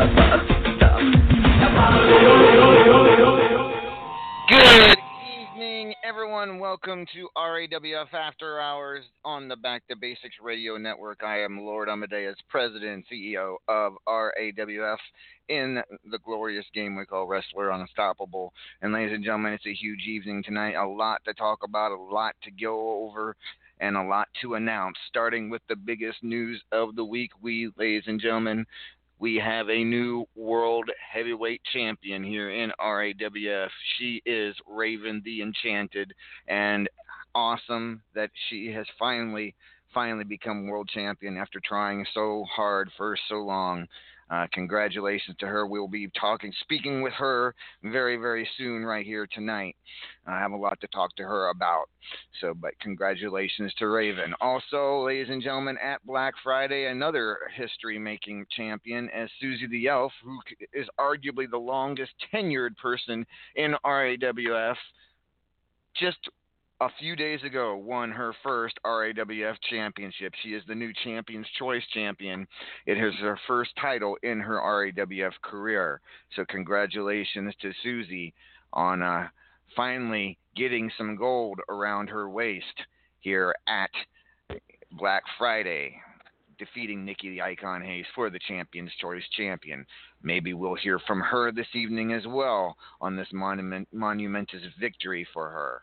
Good evening, everyone. Welcome to RAWF After Hours on the Back to Basics Radio Network. I am Lord Amadeus, President and CEO of RAWF in the glorious game we call Wrestler Unstoppable. And ladies and gentlemen, it's a huge evening tonight. A lot to talk about, a lot to go over, and a lot to announce. Starting with the biggest news of the week, we, ladies and gentlemen, we have a new world heavyweight champion here in RAWF. She is Raven the Enchanted, and awesome that she has finally, finally become world champion after trying so hard for so long. Uh, congratulations to her. We'll be talking, speaking with her very, very soon, right here tonight. I have a lot to talk to her about. So, but congratulations to Raven. Also, ladies and gentlemen, at Black Friday, another history-making champion as Susie the Elf, who is arguably the longest tenured person in RAWF. Just a few days ago won her first RAWF championship. She is the new Champion's Choice champion. It is her first title in her RAWF career. So congratulations to Susie on uh, finally getting some gold around her waist here at Black Friday. Defeating Nikki the Icon Hayes for the Champion's Choice champion. Maybe we'll hear from her this evening as well on this monument, monumentous victory for her.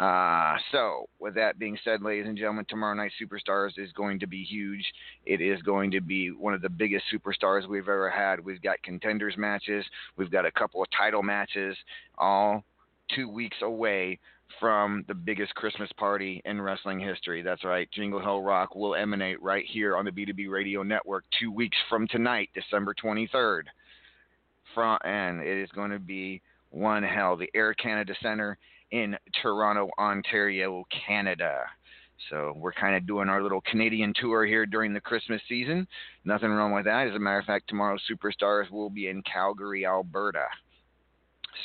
Uh, so, with that being said, ladies and gentlemen, tomorrow night Superstars is going to be huge. It is going to be one of the biggest superstars we've ever had. We've got contenders matches, we've got a couple of title matches, all two weeks away from the biggest Christmas party in wrestling history. That's right, Jingle Hell Rock will emanate right here on the B2B Radio Network two weeks from tonight, December 23rd. From, and it is going to be one hell, the Air Canada Center in Toronto, Ontario, Canada. So we're kind of doing our little Canadian tour here during the Christmas season. Nothing wrong with that. As a matter of fact, tomorrow's Superstars will be in Calgary, Alberta.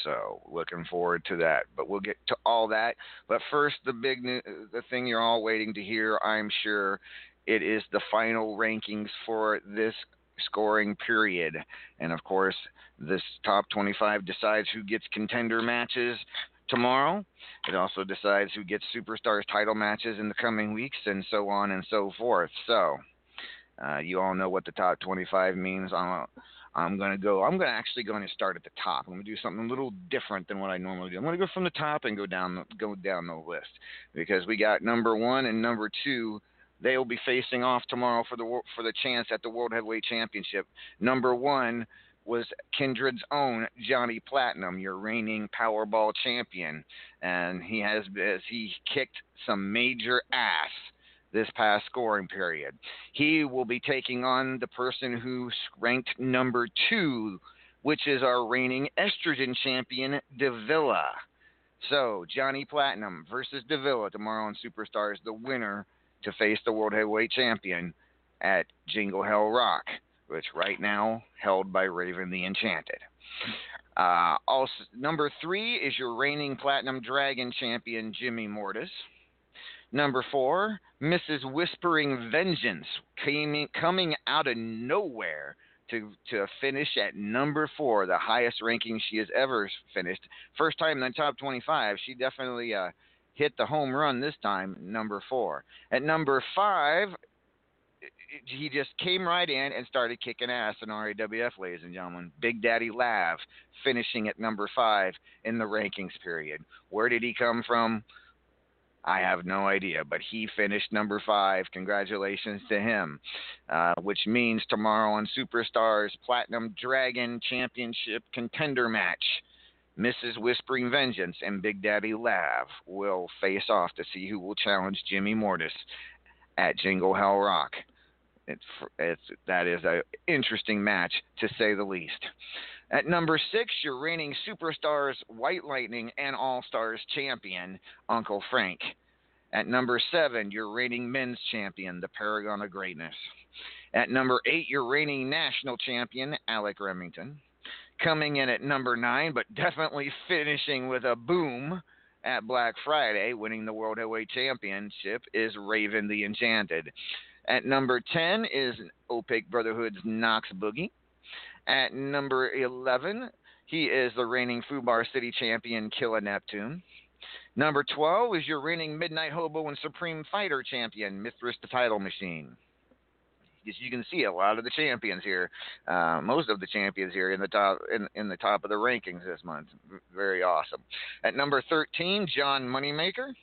So looking forward to that. But we'll get to all that. But first, the big new, the thing you're all waiting to hear, I'm sure, it is the final rankings for this scoring period. And of course, this top 25 decides who gets contender matches tomorrow. It also decides who gets superstars title matches in the coming weeks and so on and so forth. So, Uh, you all know what the top 25 means. I'm, I'm going to go, I'm going to actually going to start at the top. I'm going to do something a little different than what I normally do. I'm going to go from the top and go down, the, go down the list because we got number one and number two. They will be facing off tomorrow for the for the chance at the World Heavyweight Championship. Number one was Kindred's own Johnny Platinum, your reigning Powerball champion, and he has as he kicked some major ass this past scoring period. He will be taking on the person who ranked number two, which is our reigning estrogen champion, Davila. So, Johnny Platinum versus Davila tomorrow on Superstars, the winner to face the World Heavyweight Champion at Jingle Hell Rock, which right now held by Raven the Enchanted. Uh, also, number three is your reigning Platinum Dragon champion, Jimmy Mortis. Number four, Mrs. Whispering Vengeance came, coming out of nowhere to to finish at number four, the highest ranking she has ever finished. First time in the top 25. She definitely uh, hit the home run this time, number four. At number five, he just came right in and started kicking ass in RAWF, ladies and gentlemen. Big Daddy Lav finishing at number five in the rankings period. Where did he come from? I have no idea, but he finished number five. Congratulations to him. Uh, which means tomorrow on Superstars Platinum Dragon Championship contender match, Mrs. Whispering Vengeance and Big Daddy Lav will face off to see who will challenge Jimmy Mortis at Jingle Hell Rock. It's, it's that is an interesting match to say the least. At number six, your reigning Superstars White Lightning and All Stars champion, Uncle Frank. At number seven, your reigning men's champion, the Paragon of Greatness. At number eight, your reigning national champion, Alec Remington. Coming in at number nine, but definitely finishing with a boom at Black Friday, winning the World Heavyweight Championship, is Raven the Enchanted. At number 10 is Opaque Brotherhood's Knox Boogie. At number 11, he is the reigning Fubar City champion, Killa Neptune. Number 12 is your reigning Midnight Hobo and Supreme Fighter champion, Mithras the Title Machine. As you can see, a lot of the champions here, uh, most of the champions here in the top in, in the top of the rankings this month. Very awesome. At number 13, John Moneymaker.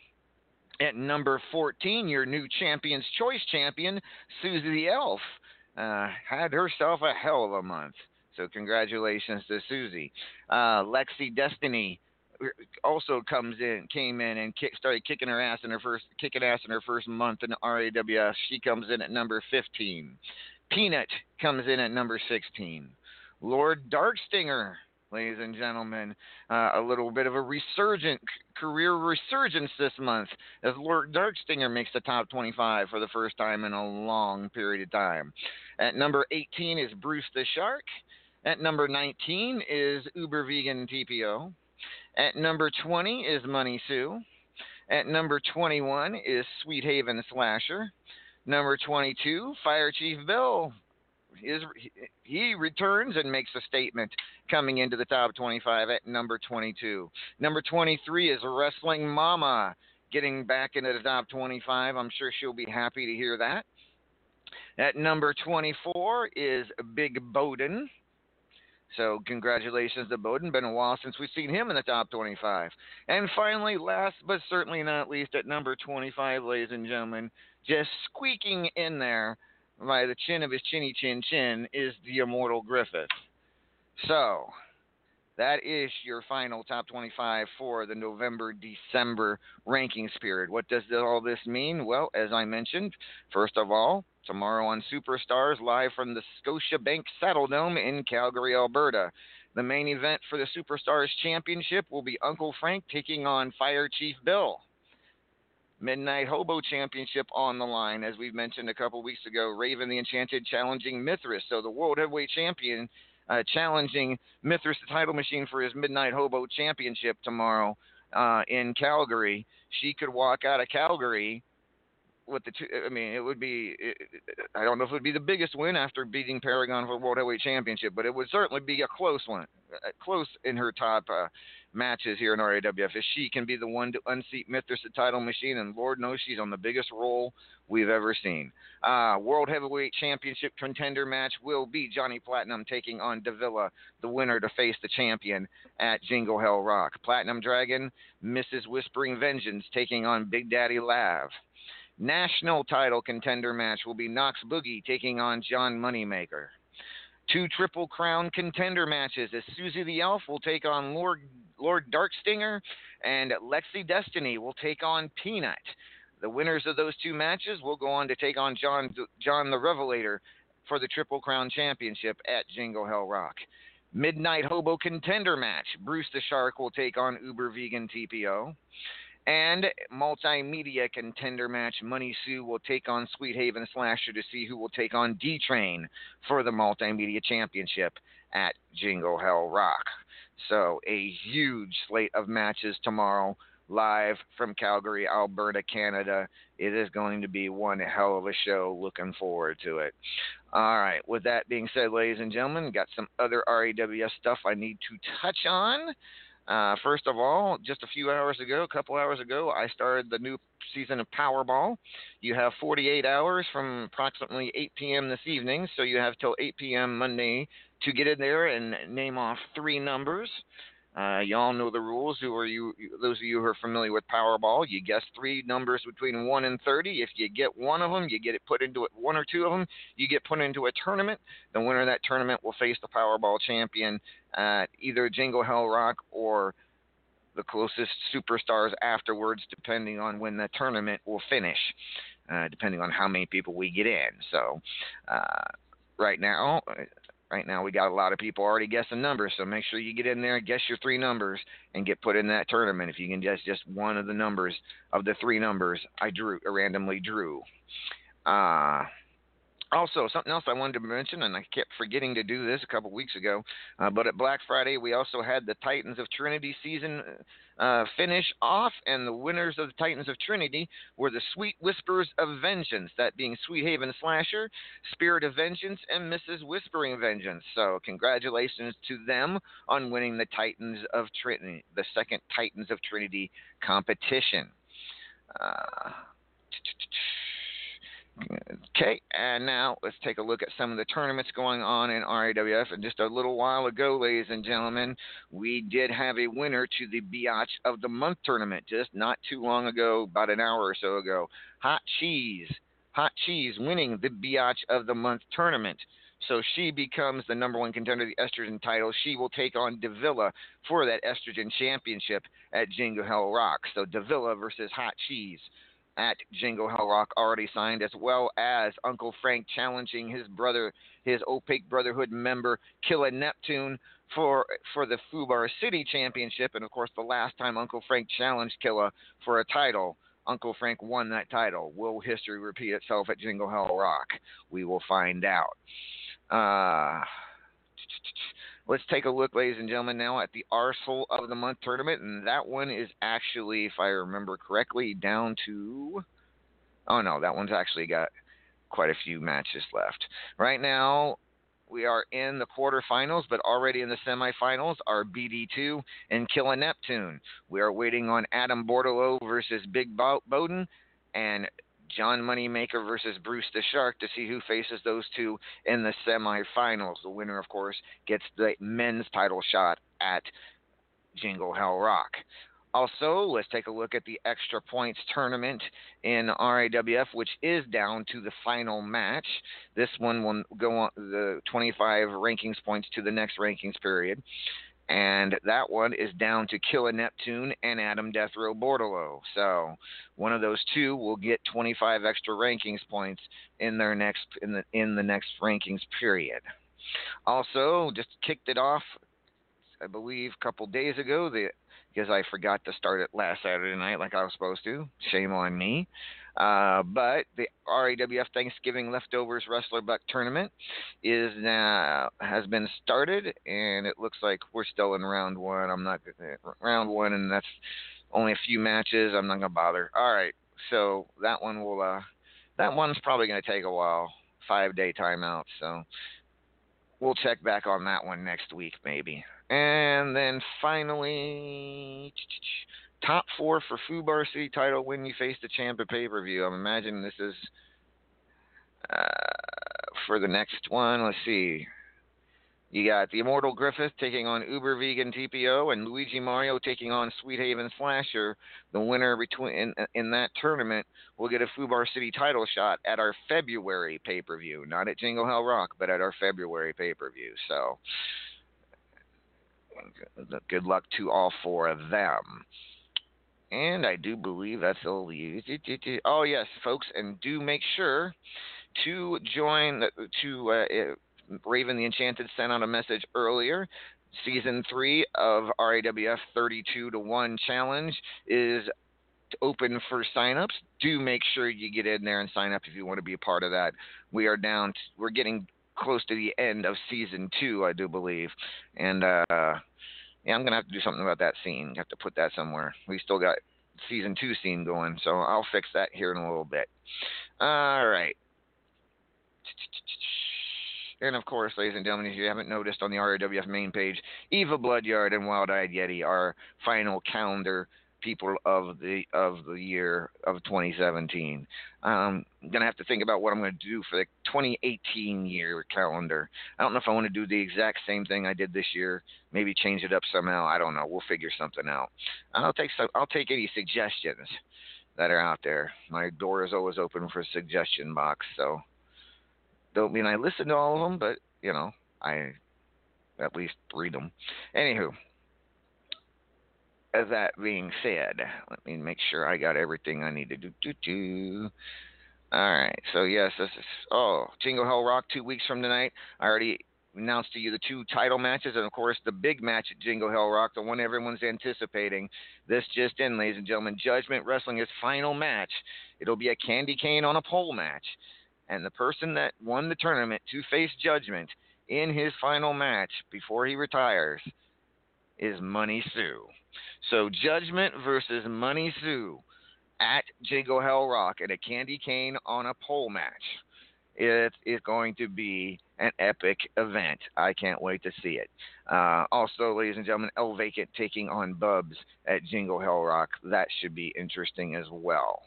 At number 14, your new Champions Choice champion, Susie the Elf, uh, had herself a hell of a month. So congratulations to Susie. Uh, Lexi Destiny also comes in, came in and kick, started kicking her ass in her first, kicking ass in her first month in RAWF. She comes in at number 15. Peanut comes in at number 16. Lord Darkstinger, ladies and gentlemen, uh, a little bit of a resurgent career resurgence this month as Lord Darkstinger makes the top 25 for the first time in a long period of time. At number 18 is Bruce the Shark. At number 19 is Uber Vegan TPO. At number 20 is Money Sue. At number 21 is Sweet Haven Slasher. Number 22, Fire Chief Bill. Is, he returns and makes a statement coming into the top 25 at number 22. Number 23 is Wrestling Mama getting back into the top 25. I'm sure she'll be happy to hear that. At number 24 is Big Bowden. So congratulations to Bowden. Been a while since we've seen him in the top 25. And finally, last but certainly not least, at number 25, ladies and gentlemen, just squeaking in there by the chin of his chinny chin chin is the immortal Griffith. So that is your final top 25 for the November December rankings period. What does all this mean? Well, as I mentioned, first of all, tomorrow on Superstars, live from the Scotiabank Saddledome in Calgary, Alberta. The main event for the Superstars Championship will be Uncle Frank taking on Fire Chief Bill. Midnight Hobo Championship on the line, as we've mentioned a couple weeks ago. Raven the Enchanted challenging Mithras. So the World Heavyweight Champion uh, challenging Mithras the title machine for his Midnight Hobo Championship tomorrow uh, in Calgary. She could walk out of Calgary with the two. I mean, it would be. It, I don't know if it would be the biggest win after beating Paragon for the World Heavyweight Championship, but it would certainly be a close one, close in her top uh, matches here in RAWF. If she can be the one to unseat Mithras the title machine, and Lord knows she's on the biggest roll we've ever seen. Uh, World Heavyweight Championship contender match will be Johnny Platinum taking on Davila, the winner to face the champion at Jingle Hell Rock. Platinum Dragon, Mrs. Whispering Vengeance taking on Big Daddy Lav. National title contender match will be Knox Boogie taking on John Moneymaker. Two Triple Crown contender matches as Susie the Elf will take on Lord Lord Darkstinger, and Lexi Destiny will take on Peanut. The winners of those two matches will go on to take on John John the Revelator for the Triple Crown Championship at Jingle Hell Rock. Midnight Hobo contender match. Bruce the Shark will take on Uber Vegan TPO. And multimedia contender match. Money Sue will take on Sweet Haven Slasher to see who will take on D Train for the multimedia championship at Jingle Hell Rock. So, a huge slate of matches tomorrow, live from Calgary, Alberta, Canada. It is going to be one hell of a show. Looking forward to it. All right, with that being said, ladies and gentlemen, got some other RAWF stuff I need to touch on. Uh, first of all, just a few hours ago, a couple hours ago, I started the new season of Powerball. You have 48 hours from approximately 8 p.m. this evening, so you have till 8 p.m. Monday to get in there and name off three numbers. Uh, you all know the rules. Who are you? Those of you who are familiar with Powerball, you guess three numbers between one and thirty. If you get one of them, you get it put into it. One or two of them, you get put into a tournament. The winner of that tournament will face the Powerball champion at either Jingle Hell Rock or the closest superstars afterwards, depending on when the tournament will finish, uh, depending on how many people we get in. So, uh, right now, Right now, we got a lot of people already guessing numbers, so make sure you get in there, and guess your three numbers, and get put in that tournament. If you can guess just one of the numbers of the three numbers I drew, randomly drew. Uh, also, something else I wanted to mention, and I kept forgetting to do this a couple weeks ago, uh, but at Black Friday we also had the Titans of Trinity season uh, finish off, and the winners of the Titans of Trinity were the Sweet Whispers of Vengeance, that being Sweet Haven Slasher, Spirit of Vengeance, and Mrs. Whispering Vengeance. So, congratulations to them on winning the Titans of Trinity, the second Titans of Trinity competition. Uh, Okay, and now let's take a look at some of the tournaments going on in RAWF. And just a little while ago, ladies and gentlemen, we did have a winner to the Biatch of the Month tournament just not too long ago, about an hour or so ago. Hot Cheese. Hot Cheese winning the Biatch of the Month tournament. So she becomes the number one contender the estrogen title. She will take on Davila for that estrogen championship at Jingle Hell Rock. So Davila versus Hot Cheese at Jingle Hell Rock already signed, as well as Uncle Frank challenging his brother, his Opaque Brotherhood member, Killer Neptune, for for the Fubar City Championship. And of course, the last time Uncle Frank challenged Killer for a title, Uncle Frank won that title. Will history repeat itself at Jingle Hell Rock? We will find out. Uh, Let's take a look, ladies and gentlemen, now at the Arsehole of the Month tournament, and that one is actually, if I remember correctly, down to. Oh no, that one's actually got quite a few matches left. Right now, we are in the quarterfinals, but already in the semifinals are BD2 and Killa Neptune. We are waiting on Adam Bordelot versus Big Bowden and John Moneymaker versus Bruce the Shark to see who faces those two in the semifinals. The winner, of course, gets the men's title shot at Jingle Hell Rock. Also, let's take a look at the extra points tournament in RAWF, which is down to the final match. This one will go on the 25 rankings points to the next rankings period and that one is down to Killa Neptune and Adam Death Row Bordelot. So one of those two will get 25 extra rankings points in their next in the in the next rankings period. Also, just kicked it off, I believe, a couple days ago. The because I forgot to start it last Saturday night like I was supposed to. Shame on me. Uh, but the RAWF Thanksgiving Leftovers Wrestler Buck Tournament is now has been started, and it looks like we're still in round one. I'm not round one, and that's only a few matches. I'm not gonna bother. All right, so that one will uh, that one's probably to take a while, five day timeout. So we'll check back on that one next week, maybe. And then finally, top four for Fubar City title when you face the champ at pay per view. I'm imagining this is uh, for the next one. Let's see. You got the Immortal Griffith taking on Uber Vegan TPO and Luigi Mario taking on Sweet Haven Slasher. The winner between in, in that tournament will get a Fubar City title shot at our February pay per view, not at Jingle Hell Rock, but at our February pay per view. So, good luck to all four of them. And I do believe that's all we the. Oh yes, folks, and do make sure to join to. Uh, Raven the Enchanted sent out a message earlier. Season three of RAWF 32 to 1 challenge is open for signups. Do make sure you get in there and sign up if you want to be a part of that. We are down, we're getting close to the end of season two, I do believe. And, uh, yeah, I'm to have to do something about that scene. Have to put that somewhere. We still got season two scene going, so I'll fix that here in a little bit. All right. And of course, ladies and gentlemen, if you haven't noticed on the RAWF main page, Eva Bloodyard and Wild Eyed Yeti are final calendar people of the of the year of 2017. Um, I'm gonna have to think about what I'm gonna do for the 2018 year calendar. I don't know if I want to do the exact same thing I did this year. Maybe change it up somehow. I don't know. We'll figure something out. I'll take some, I'll take any suggestions that are out there. My door is always open for a suggestion box. So don't mean I listen to all of them, but you know, I at least read them. Anywho, that being said, let me make sure I got everything I need to do. do, do. All right, so yes, this is oh Jingle Hell Rock two weeks from tonight. I already announced to you the two title matches, and of course the big match at Jingle Hell Rock, the one everyone's anticipating. This just in, ladies and gentlemen, Judgment Wrestling's final match. It'll be a candy cane on a pole match and the person that won the tournament to face Judgment in his final match before he retires is Money Sue. So Judgment versus Money Sue at Jingle Hell Rock at a candy cane on a pole match. It is going to be an epic event. I can't wait to see it. Uh, also, ladies and gentlemen, El Vacant taking on Bubs at Jingle Hell Rock. That should be interesting as well.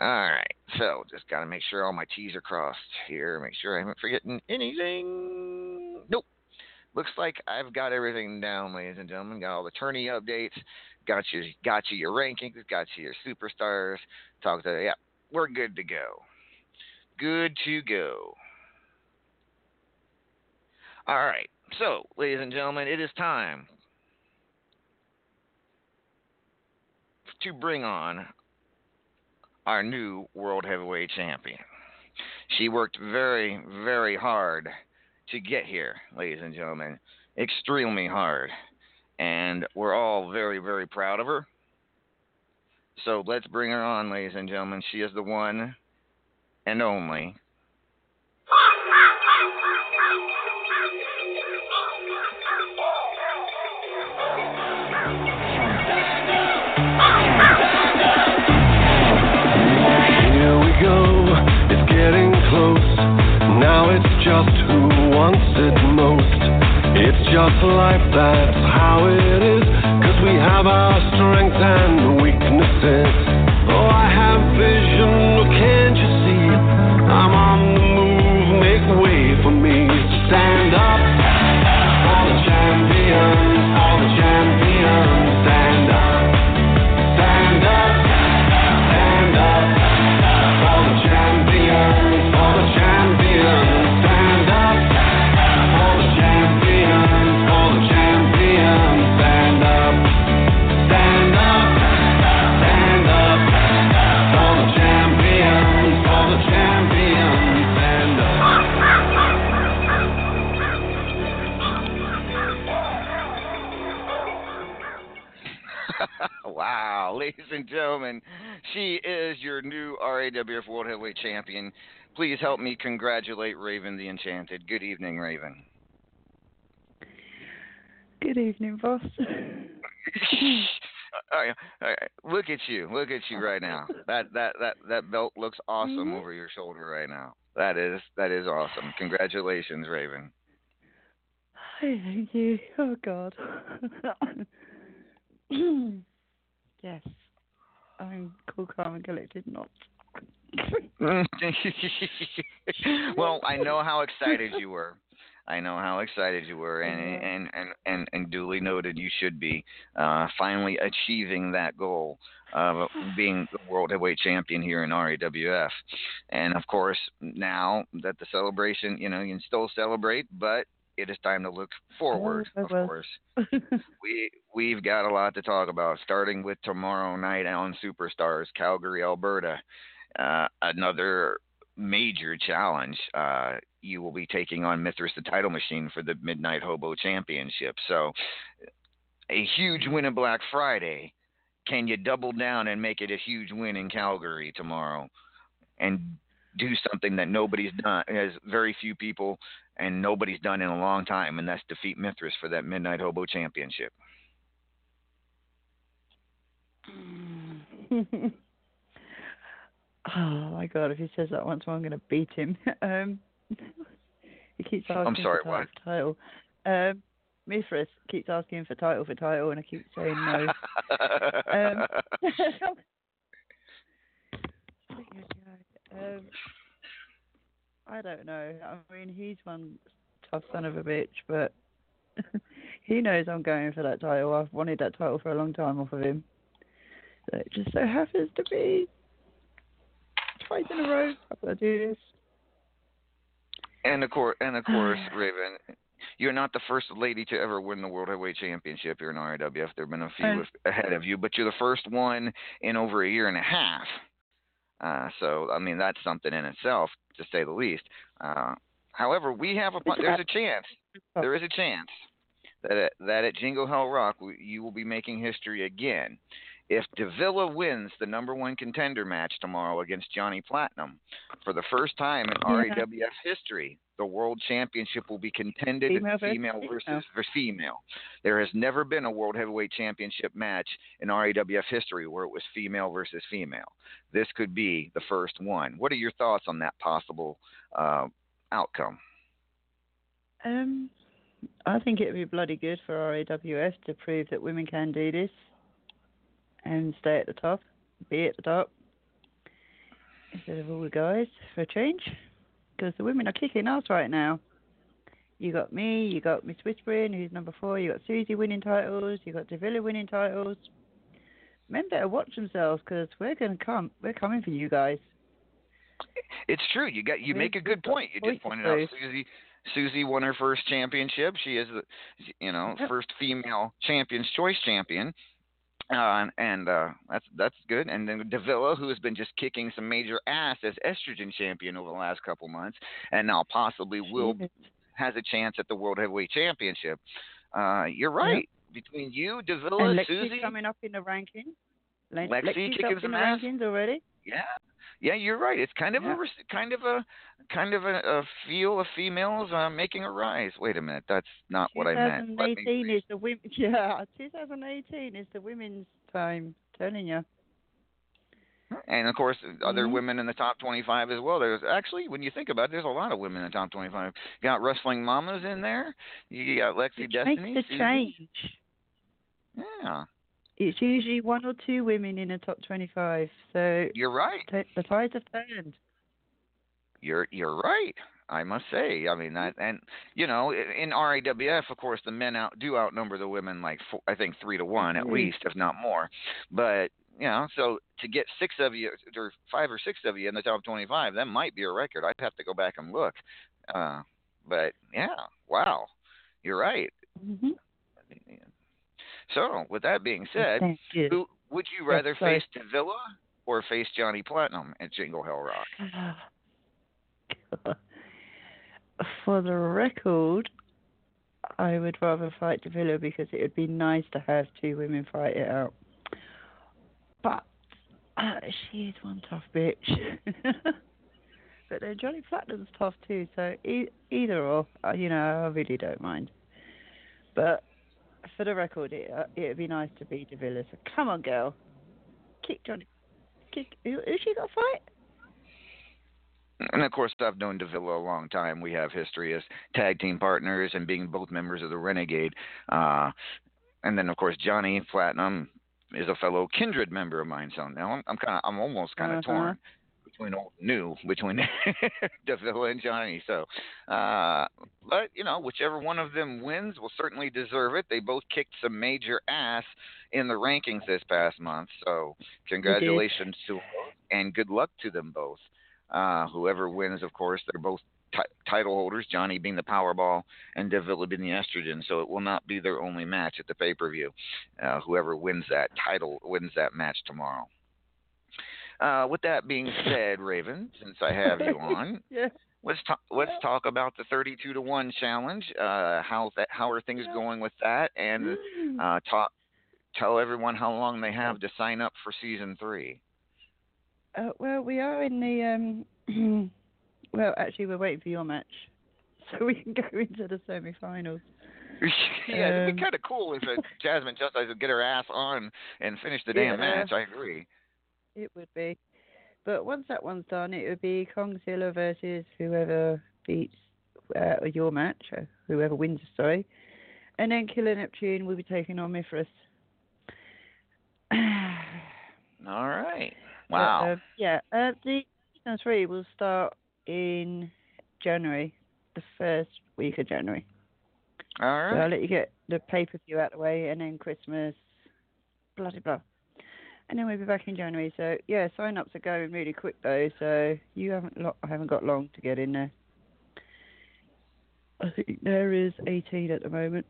All right, so just got to make sure all my T's are crossed here. Make sure I haven't forgotten anything. Nope. Looks like I've got everything down, ladies and gentlemen. Got all the tourney updates. Got you, got you your rankings. Got you your superstars. Talk to yeah. We're good to go. Good to go. All right. So, ladies and gentlemen, it is time to bring on our new World Heavyweight Champion. She worked very, very hard to get here, ladies and gentlemen. Extremely hard. And we're all very, very proud of her. So let's bring her on, ladies and gentlemen. She is the one and only Here we go, it's getting close. Now it's just who wants it most. It's just life, that's how it is. Cause we have our strengths and weaknesses. RAWF World Heavyweight Champion. Please help me congratulate Raven the Enchanted. Good evening, Raven. Good evening, boss. look at you! Look at you right now. That that that that belt looks awesome Mhm. over your shoulder right now. That is that is awesome. Congratulations, Raven. Hi, thank you. Oh God. yes, I'm cool, calm, and collected. Not. well, I know how excited you were. I know how excited you were, and and, and, and, and duly noted you should be uh, finally achieving that goal of being the world heavyweight champion here in RAWF. And of course, now that the celebration, you know, you can still celebrate, but it is time to look forward. I of course, we we've got a lot to talk about, starting with tomorrow night on Superstars, Calgary, Alberta. Uh, another major challenge. Uh, you will be taking on Mithras, the title machine, for the Midnight Hobo Championship. So, a huge win in Black Friday. Can you double down and make it a huge win in Calgary tomorrow, and do something that nobody's done? As very few people and nobody's done in a long time, and that's defeat Mithras for that Midnight Hobo Championship. oh my god! If he says that once more, I'm going to beat him. Um, he keeps asking sorry, for title. title. Um, Mithras keeps asking for title for title, and I keep saying no. Um, um, I don't know. I mean, he's one tough son of a bitch, but he knows I'm going for that title. I've wanted that title for a long time off of him. So it just so happens to be twice in a row. I've got to do this. And of course, and of course, Raven, you're not the first lady to ever win the World Heavyweight Championship here in RAWF. There have been a few Uh. ahead of you, but you're the first one in over a year and a half. Uh, so, I mean, that's something in itself, to say the least. Uh, however, we have a there's a chance. There is a chance that at, that at Jingle Hell Rock you will be making history again. If Davila wins the number one contender match tomorrow against Johnny Platinum, for the first time in Yeah. RAWF history, the world championship will be contended Female versus female female. versus for female. There has never been a world heavyweight championship match in RAWF history where it was female versus female. This could be the first one. What are your thoughts on that possible uh, outcome? Um, I think it would be bloody good for RAWF to prove that women can do this and stay at the top, be at the top, instead of all the guys for a change. Because the women are kicking ass right now. You got me, you got Miss Whispering, who's number four, you got Susie winning titles, you got Davila winning titles. Men better watch themselves because we're going to come. We're coming for you guys. It's true. You got you We- make a good point. You just pointed out. Susie. Susie won her first championship. She is the, you know, first female Champions Choice champion, uh, and uh, that's that's good. And then Davila, who has been just kicking some major ass as estrogen champion over the last couple months, and now possibly will has a chance at the World Heavyweight Championship. Uh, you're right. Between you, Davila, And Lexi's Susie, coming up in the ranking. Le- Lexi Lexi's kicking some ass. rankings already. Yeah, yeah, you're right. It's kind of Yeah. a kind of a kind of a, a feel of females uh, making a rise. Wait a minute, that's not what I meant. Let me 2018 is the women. Yeah, 2018 is the women's time. Telling you. and of course, other Mhm. women in the top 25 as well. There's actually, when you think about it, there's a lot of women in the top 25. You got wrestling mamas in there. You got Lexi Which Destiny. makes the change. Yeah, It's usually one or two women in the top 25. So you're right. t- the tides have turned. You're you're right. I must say. I mean that, and you know, in RAWF, of course, the men out do outnumber the women like four, I think three to one at Mhm. least, if not more. But you know, so to get six of you or five or six of you in the top twenty-five, that might be a record. I'd have to go back and look. Uh, but yeah, wow, you're right. Mm-hmm. So with that being said, who would you rather sorry. face Davila or face Johnny Platinum at Jingle Hell Rock? For the record, I would rather fight Davila because it would be nice to have two women fight it out. But uh, she is one tough bitch. but then Johnny Platinum's tough too, so e- either or, uh, you know, I really don't mind. But for the record, it uh, it'd be nice to be Davila. So come on, girl, kick Johnny. Kick. Who, who she got to fight? And of course, I've known Davila a long time. We have history as tag team partners and being both members of the Renegade. Uh, and then, of course, Johnny Platinum is a fellow kindred member of mine. So now I'm, I'm kind of, I'm almost kind of Uh-huh. torn between old and new between Davila and Johnny. So, uh, but you know, whichever one of them wins will certainly deserve it. They both kicked some major ass in the rankings this past month. So, congratulations to and good luck to them both. Uh, whoever wins, of course, they're both ti title holders. Johnny being the Powerball and Davila being the Estrogen. So it will not be their only match at the pay per view. Uh, whoever wins that title wins that match tomorrow. Uh, with that being said, Raven, since I have you on, yeah. let's talk. Let's talk about the 32 to one challenge. Uh, how that? How are things going with that? And uh, talk. Tell everyone how long they have to sign up for season three. Uh, well, we are in the um. well, actually, we're waiting for your match, so we can go into the semi-finals. yeah, it'd Um, be kind of cool if Jasmine Justice would get her ass on and finish the Yeah. damn match. I agree. It would be, but once that one's done, it would be Kongzilla versus whoever beats uh, your match, whoever wins, sorry, and then Killer Neptune will be taking on Mithras. All right. Wow. uh, yeah, uh, the season three will start in January, the first week of January. All right. So I'll let you get the pay per view out of the way, and then Christmas, bloody blah. And then we'll be back in January. So yeah, sign ups are going really quick though. So you haven't lo- haven't got long to get in there. I think there is 18 at the moment.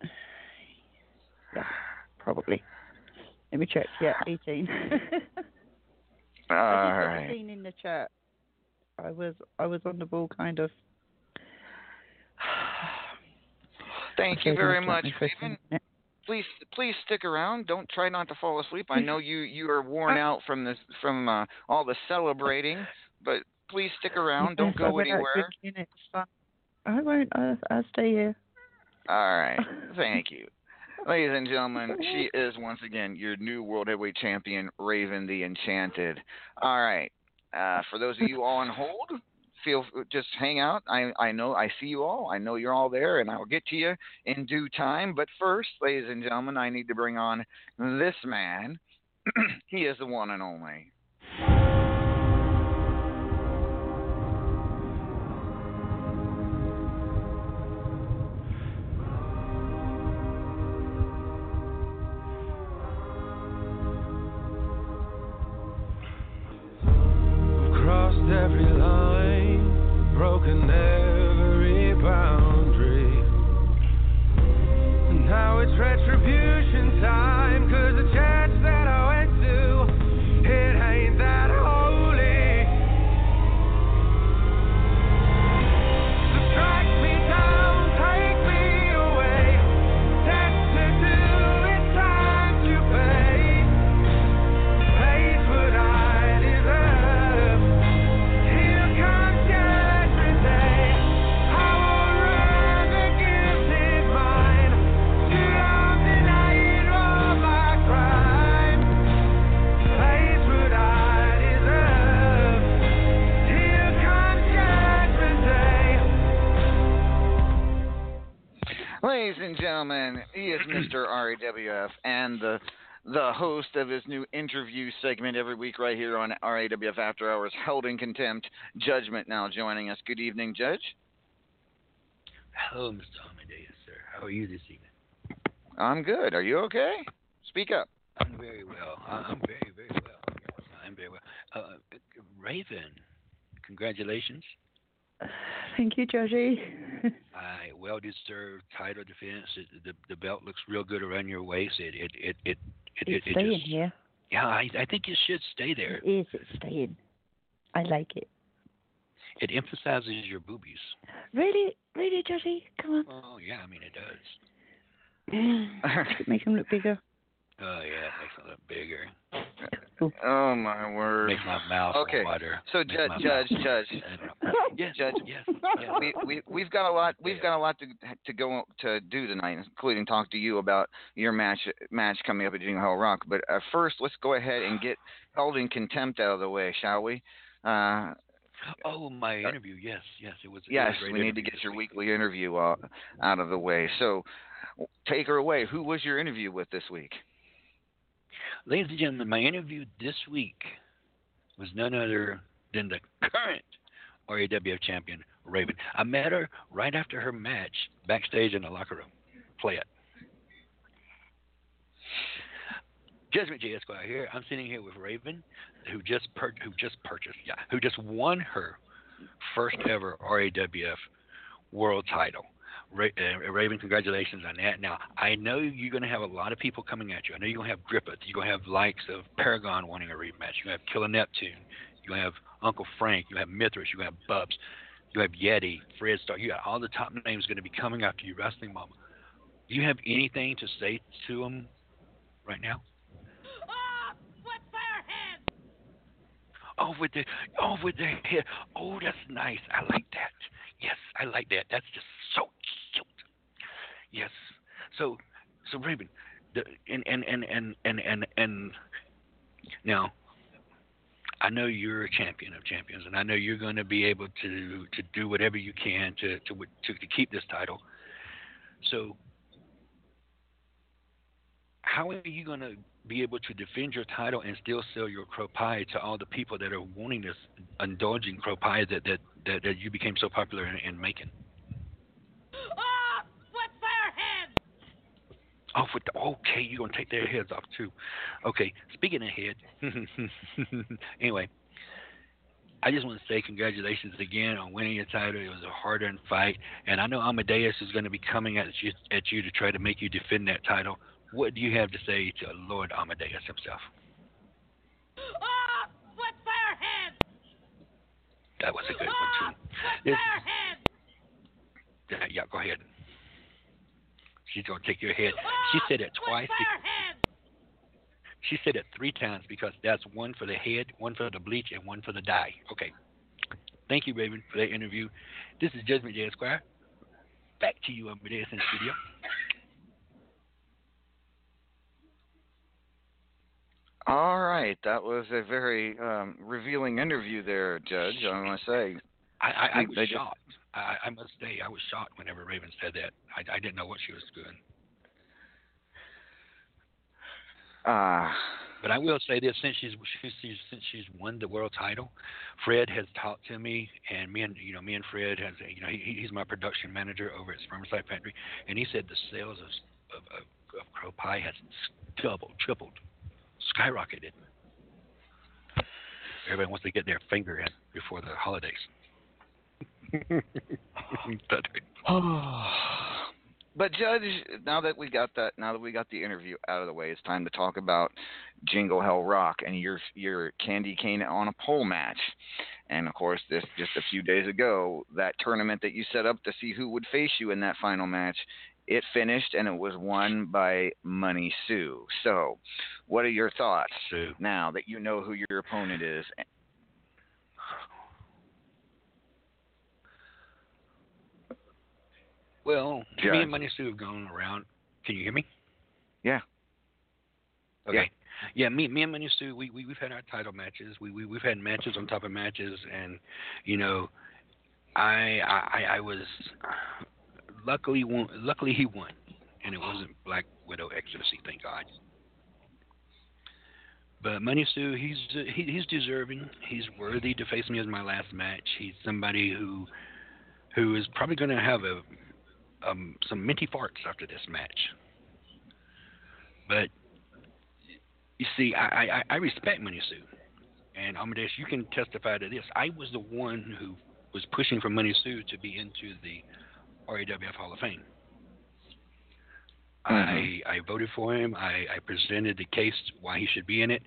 Yeah, probably. Let me check. Yeah, 18. All I just got right. seen in the chat. I was I was on the ball kind of. Thank you very much, Raven. Please, please stick around. Don't try not to fall asleep. I know you you are worn out from this from uh, all the celebrating, but please stick around. Don't go anywhere. drinking, It's fun. I won't. I'll, I'll stay here. All right. Thank you. Ladies and gentlemen, she is once again your new World Heavyweight Champion, Raven the Enchanted. All right. Uh, for those of you all on hold, feel just hang out. I I know I see you all. I know you're all there, and I will get to you in due time. But first, ladies and gentlemen, I need to bring on this man. he is the one and only. RAWF and the the host of his new interview segment every week right here on RAWF After Hours, held in contempt. Judgment now joining us. Good evening, Judge. Hello, Mr. Amadeus, sir. How are you this evening? I'm good. Are you okay? Speak up. I'm very well. I'm very, very well. I'm very well. Uh, Raven, congratulations. Thank you, Judgy. I well-deserved title defense. It, the the belt looks real good around your waist. It it it it it, it's it, staying just here. yeah. I I think it should stay there. It is. It's staying. I like it. It emphasizes your boobies. Really, really, Judgy. Come on. Oh yeah, I mean it does. it Make them look bigger. Oh yeah, it makes it look bigger. Oh my word. Makes my mouth Okay, water. So Makes judge, judge, mouth- judge. Yes, Judge. yes, yes. we, we we've got a lot we've got a lot to to go to do tonight, including talk to you about your match match coming up at Jingle Hell Rock. But uh, first, let's go ahead and get held in contempt out of the way, shall we? Uh, Oh, my interview. Yes, yes. It was. it was yes, we need to get your week. weekly interview uh, out of the way. So, take her away. Who was your interview with this week? Ladies and gentlemen, my interview this week was none other than the current RAWF champion, Raven. I met her right after her match backstage in the locker room. Play it. Judgment J Esquire here. I'm sitting here with Raven, who just pur- who just purchased, yeah, who just won her first ever RAWF world title. Ra- uh, Raven, congratulations on that. Now, I know you're going to have a lot of people coming at you. I know you're going to have Griffith. You're going to have likes of Paragon wanting a rematch. You're going to have Killer Neptune. You're going to have Uncle Frank. You're going to have Mithras. You're going to have Bubs. You have Yeti, Fred Star. You got all the top names going to be coming after you, Wrestling Mama. Do you have anything to say to them right now? Oh, with the oh with their hair. Oh, that's nice. I like that. Yes, I like that. That's just so cute. Yes. So, so Raven, the and and and and and and, and now. I know you're a champion of champions, and I know you're going to be able to to do whatever you can to to to, to keep this title. So, how are you going to be able to defend your title and still sell your crow pie to all the people that are wanting this, indulging crow pie that that that, that you became so popular in, in making? Off with the okay, you're gonna take their heads off too. Okay, speaking of head, anyway, I just want to say congratulations again on winning your title. It was a hard-earned fight, and I know Amadeus is going to be coming at you at you to try to make you defend that title. What do you have to say to Lord Amadeus himself? That was a good one too. This- Yeah, yeah, go ahead. She's gonna take your head. She said it twice. She said it three times because that's one for the head, one for the bleach, and one for the dye. Okay. Thank you, Raven, for that interview. This is Judgment Day Esquire. Back to you, Amadeus in the studio. All right, that was a very um, revealing interview there, Judge. I to say. I, I, I was just- shocked. I, I must say, I was shocked whenever Raven said that. I, I didn't know what she was doing. Uh, But I will say this: since she's, she's, she's since she's won the world title, Fred has talked to me, and me and you know me and Fred has you know he, he's my production manager over at Spermicide Factory, and he said the sales of of, of, of Crow Pie has doubled, tripled, skyrocketed. Everybody wants to get their finger in before the holidays. But- but Judge, now that we got that, now that we got the interview out of the way, it's time to talk about Jingle Hell Rock and your your candy cane on a pole match. And of course, this just a few days ago, that tournament that you set up to see who would face you in that final match, it finished and it was won by Money Sue. So, what are your thoughts so now that you know who your opponent is? Well, Yeah. me and Money Sue have gone around. Can you hear me? Yeah. Okay. Yeah, me, me and Money Sue, we, we we've had our title matches. We we we've had matches on top of matches, and you know, I I I was luckily won, luckily he won, and it wasn't Black Widow Ecstasy, thank God. But Money Sue, he's he, he's deserving. He's worthy to face me as my last match. He's somebody who who is probably going to have a um, some minty farts after this match. But you see, I, I, I respect Money Sue, and Amadeus, you can testify to this. I was the one who was pushing for Money Sue to be into the RAWF Hall of Fame. I I voted for him. I, I presented the case why he should be in it.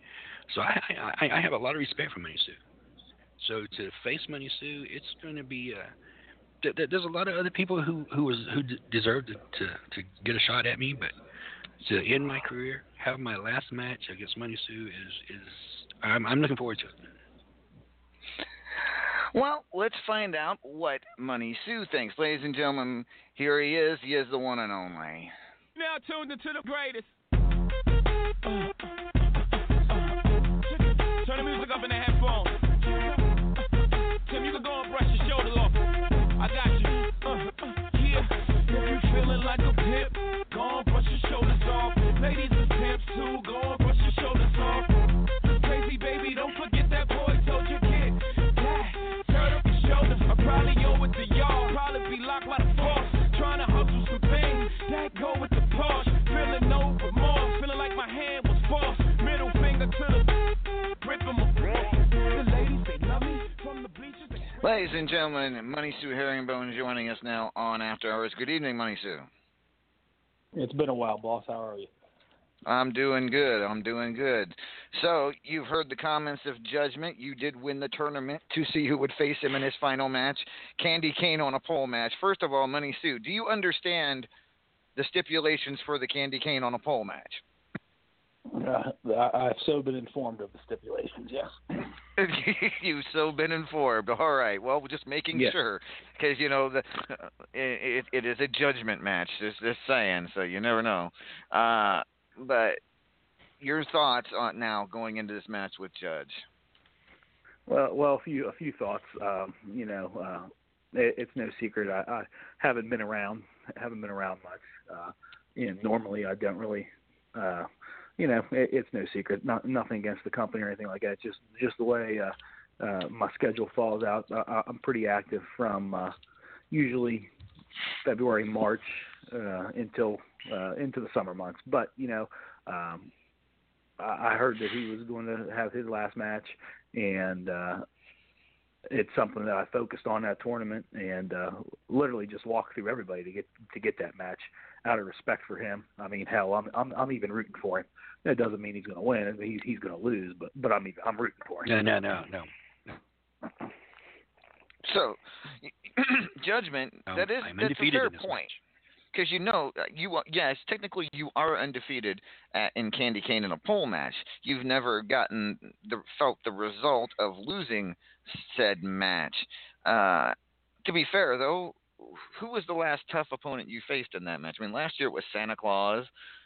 So I, I I have a lot of respect for Money Sue. So to face Money Sue, it's going to be. Th- there's a lot of other people who who was who d- deserve to, to to get a shot at me, but to end my career, have my last match against Money Sue is is I'm I'm looking forward to it. Well, let's find out what Money Sue thinks. Ladies and gentlemen, here he is. He is the one and only. Now tuned into the greatest. Turn the music up in the headphones. Tim, you can go and brush and gentlemen, Money Sue Herringbone joining us now on After Hours. Good evening, Money Sue. It's been a while, boss. How are you? I'm doing good. I'm doing good. So, you've heard the comments of judgment. You did win the tournament to see who would face him in his final match. Candy Cane on a pole match. First of all, Money Sue, do you understand the stipulations for the Candy Cane on a pole match? Uh, I, I've so been informed of the stipulations. Yes. You've so been informed. All right. Well, we're just making Yes. sure because you know the it, it is a judgment match. Just just saying. So you never know. Uh, but your thoughts on now going into this match with Judge? Well, well, a few a few thoughts. Um, you know, uh, it, it's no secret. I, I haven't been around. Haven't been around much. Uh, you know, normally I don't really. Uh, you know, it, it's no secret. Not nothing against the company or anything like that. Just just the way uh, uh, my schedule falls out. I, I'm pretty active from uh, usually February, March uh, until uh, into the summer months. But you know, um, I I heard that he was going to have his last match, and uh, it's something that I focused on that tournament, and uh, literally just walked through everybody to get to get that match out of respect for him. I mean, hell, I'm I'm, I'm even rooting for him. That doesn't mean he's going to win. He's he's going to lose, but but I'm even, I'm rooting for him. No, no, no, no. So, judgment. No, that is I'm that's a fair point. Because you know, uh, you are- yes, technically you are undefeated at, in Candy Cane in a pole match. You've never gotten the felt the result of losing said match. Uh, to be fair, though, who was the last tough opponent you faced in that match? I mean, last year it was Santa Claus.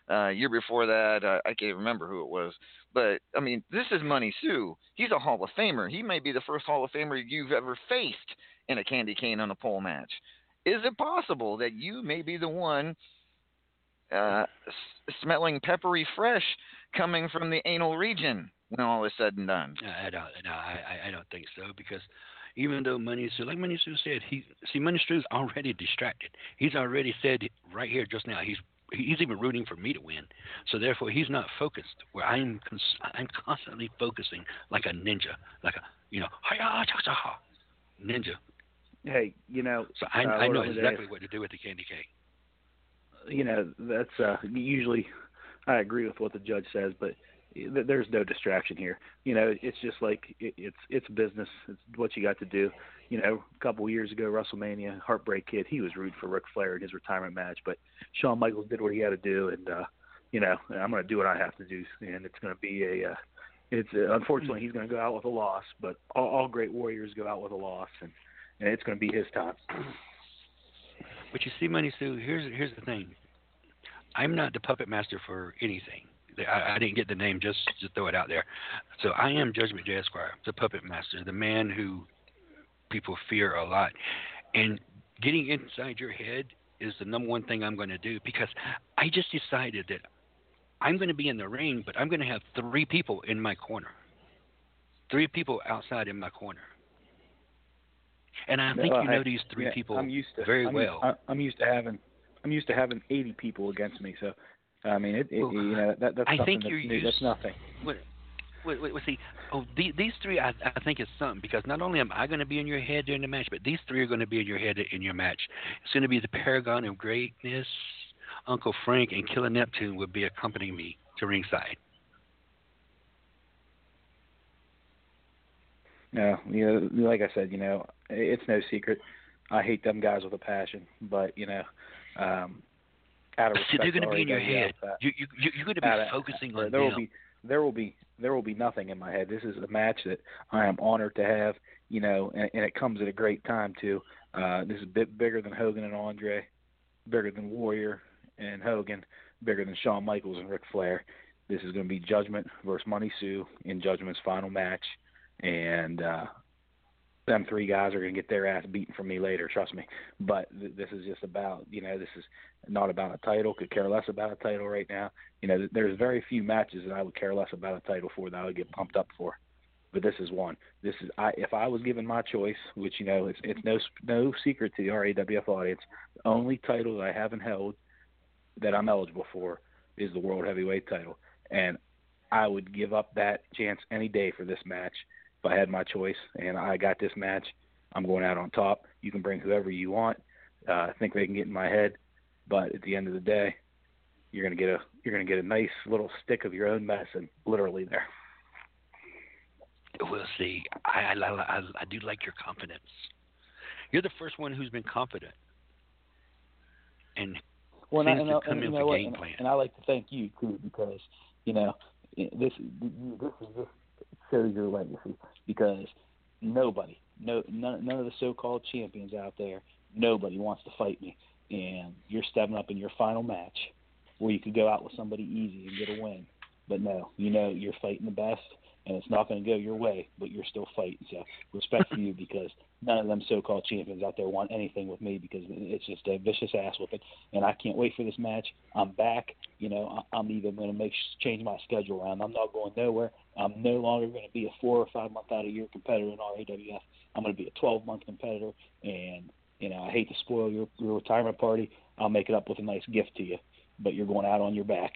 Uh, year before that, uh, I can't remember who it was. But I mean, this is Money Sue. He's a Hall of Famer. He may be the first Hall of Famer you've ever faced in a candy cane on a pole match. Is it possible that you may be the one uh, s- smelling peppery fresh coming from the anal region when all is said and done? No, I don't. No, I, I- I don't think so because even though Money Sue, like Money Sue said, he see Money Sue's already distracted. He's already said right here just now he's he's even rooting for me to win. So therefore, he's not focused. Where I'm cons- I'm constantly focusing like a ninja, like a you know cha cha ha ninja. Hey, you know, So I Uh, I know exactly what to do with the candy cane. you know that's uh usually I agree with what the judge says, but there's no distraction here. You know, it's just like it, it's it's business. It's what you got to do. You know, a couple of years ago, WrestleMania, Heartbreak Kid, he was rooting for Ric Flair in his retirement match, but Shawn Michaels did what he had to do, and uh, you know, I'm going to do what I have to do, and it's going to be a. Uh, it's uh, unfortunately he's going to go out with a loss, but all, all great warriors go out with a loss, and and it's going to be his time. But you see, Money Sue, here's here's the thing. I'm not the puppet master for anything. I, I didn't get the name just to throw it out there. So I am Judgment J Esquire, the puppet master, the man who people fear a lot. And getting inside your head is the number one thing I'm going to do because I just decided that I'm going to be in the ring, but I'm going to have three people in my corner. Three people outside in my corner. And I think Well, you know these three yeah, people I'm used to, very I'm, well. I- I'm used to having I'm used to having 80 people against me. So, I mean, it, it Well, you know that that's I something think that's you're new. used- That's nothing. Wait, wait, wait, wait, see, oh, the, these three, I, I think is something because not only am I going to be in your head during the match, but these three are going to be in your head in your match. It's going to be the paragon of greatness. Uncle Frank and Killer Neptune will be accompanying me to ringside. No, you know, like I said, you know, it's no secret. I hate them guys with a passion, but you know, um, out of See, they're going to be in your head. You, you, you- you're going to be out focusing on there will them. be there will be there will be nothing in my head. This is a match that I am honored to have, you know, and, and it comes at a great time too. Uh, this is a bit bigger than Hogan and Andre, bigger than Warrior and Hogan, bigger than Shawn Michaels and Ric Flair. This is going to be Judgment versus Money Sue in Judgment's final match, and uh, them three guys are going to get their ass beaten from me later. Trust me. But th- this is just about, you know, this is not about a title. Could care less about a title right now. You know, th- there's very few matches that I would care less about a title for that I would get pumped up for. But this is one. This is I if I was given my choice, which you know it's it's no no secret to the RAWF audience, the only title that I haven't held that I'm eligible for is the World Heavyweight title, and I would give up that chance any day for this match if I had my choice. And I got this match. I'm going out on top. You can bring whoever you want. Uh, I think they can get in my head, but at the end of the day, you're gonna get a you're gonna get a nice little stick of your own medicine, literally there. We'll see. I, I, I, I do like your confidence. You're the first one who's been confident. And Well, Things and, that I, come and, in you for know game plan. and I like to thank you too because you know this this is just shows your legacy because nobody, no none, none of the so-called champions out there, nobody wants to fight me, and you're stepping up in your final match where you could go out with somebody easy and get a win, but no, you know you're fighting the best. And it's not going to go your way, but you're still fighting. So respect for you because none of them so-called champions out there want anything with me because it's just a vicious ass whooping and I can't wait for this match. I'm back. You know, I'm even going to make change my schedule around. I'm not going nowhere. I'm no longer going to be a four or five month out of year competitor in RAWF. I'm going to be a 12 month competitor, and you know, I hate to spoil your, your retirement party. I'll make it up with a nice gift to you, but you're going out on your back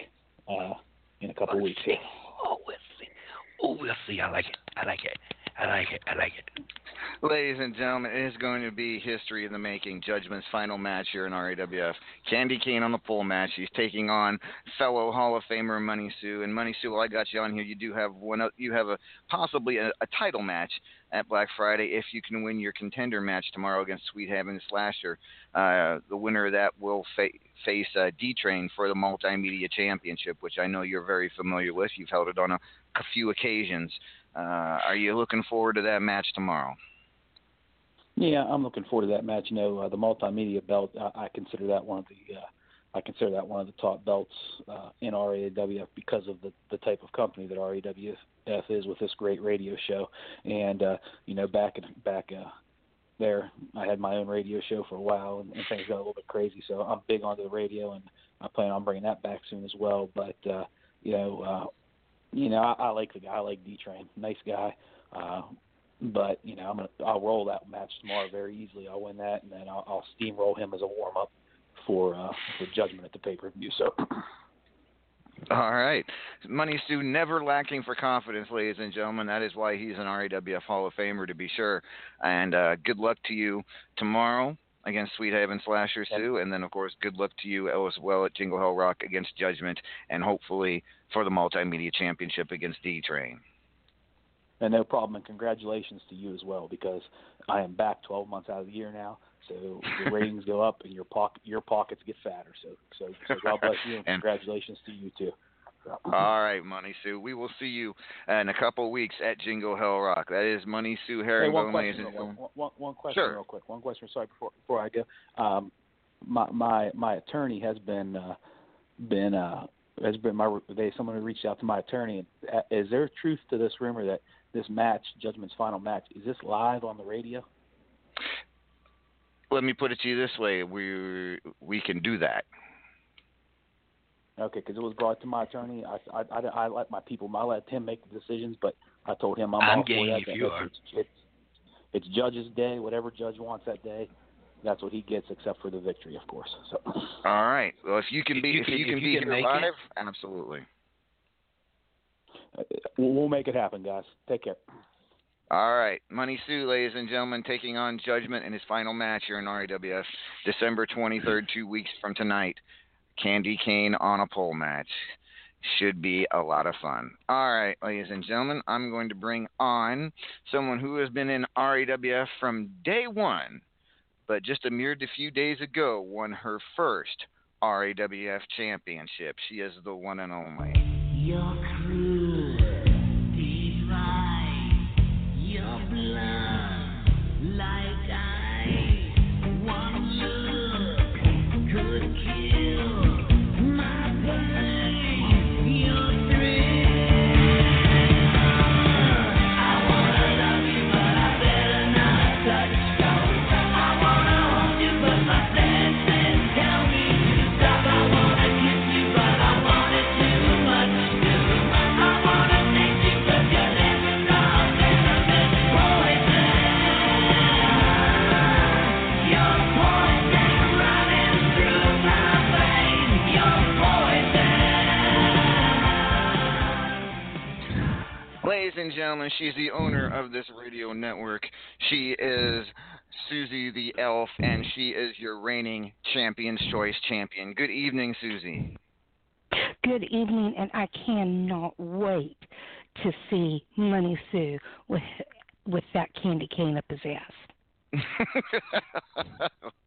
uh, in a couple weeks. Here. oh. Oh, we'll see. I like it. I like it. I like it. I like it. Ladies and gentlemen, it is going to be history in the making. Judgment's final match here in RAWF. Candy Cane on the pole match. He's taking on fellow Hall of Famer Money Sue. And Money Sue, while I got you on here, you do have one. You have a possibly a, a title match at Black Friday if you can win your contender match tomorrow against Sweet Heaven Slasher. Uh, the winner of that will fa- face uh, D Train for the Multimedia Championship, which I know you're very familiar with. You've held it on a, a few occasions. Uh, are you looking forward to that match tomorrow? Yeah, I'm looking forward to that match. You know, uh, the multimedia belt, I, I consider that one of the, uh, I consider that one of the top belts uh, in RAWF because of the the type of company that RAWF is with this great radio show. And uh, you know, back back uh, there, I had my own radio show for a while, and, and things got a little bit crazy. So I'm big onto the radio, and I plan on bringing that back soon as well. But uh, you know, uh, you know, I, I like the guy. I like D Train, nice guy. Uh, but you know, I'm gonna I'll roll that match tomorrow very easily. I'll win that, and then I'll, I'll steamroll him as a warm up for uh, for Judgment at the pay per view. So All right. Money Sue never lacking for confidence, ladies and gentlemen. That is why he's an RAWF Hall of Famer, to be sure. And uh, good luck to you tomorrow against Sweet Haven Slasher Sue. And then, of course, good luck to you as well at Jingle Hell Rock against Judgment. And hopefully for the Multimedia Championship against D Train. and no problem. And congratulations to you as well because I am back 12 months out of the year now. So the ratings go up and your pocket your pockets get fatter. So so, so God bless you and And- congratulations to you too. All right, Money Sue. We will see you in a couple weeks at Jingle Hell Rock. That is Money Sue Hey, Herringbone, one ladies question, and real- one, one, one question Sure. real quick. One question. Sorry, before before I go, um, my my my attorney has been uh, been uh, has been my they someone reached out to my attorney. Uh, Is there truth to this rumor that this match, Judgment's final match, is this live on the radio? Let me put it to you this way: we we can do that. Okay, because it was brought to my attorney. I, I, I, I let my people, I let him make the decisions, but I told him I'm, I'm all game for that. if you it's, are. It's, it's, it's Judge's day. Whatever Judge wants that day, that's what he gets, except for the victory, of course. So, All right. Well, if you can If be you if can- you if can you be can here make it- absolutely. uh, we'll, we'll make it happen, guys. Take care. All right, Money Sue, ladies and gentlemen, taking on Judgment in his final match here in RAWF, December 23rd, two weeks from tonight. Candy Cane on a pole match. Should be a lot of fun. All right, ladies and gentlemen, I'm going to bring on someone who has been in RAWF from day one, but just a mere few days ago won her first RAWF Championship. She is the one and only. Your crew, Ladies and gentlemen, she's the owner of this radio network. She is Susie the Elf, and she is your reigning Champion's Choice champion. Good evening, Susie. Good evening, and I cannot wait to see Money Sue with with that candy cane up his ass.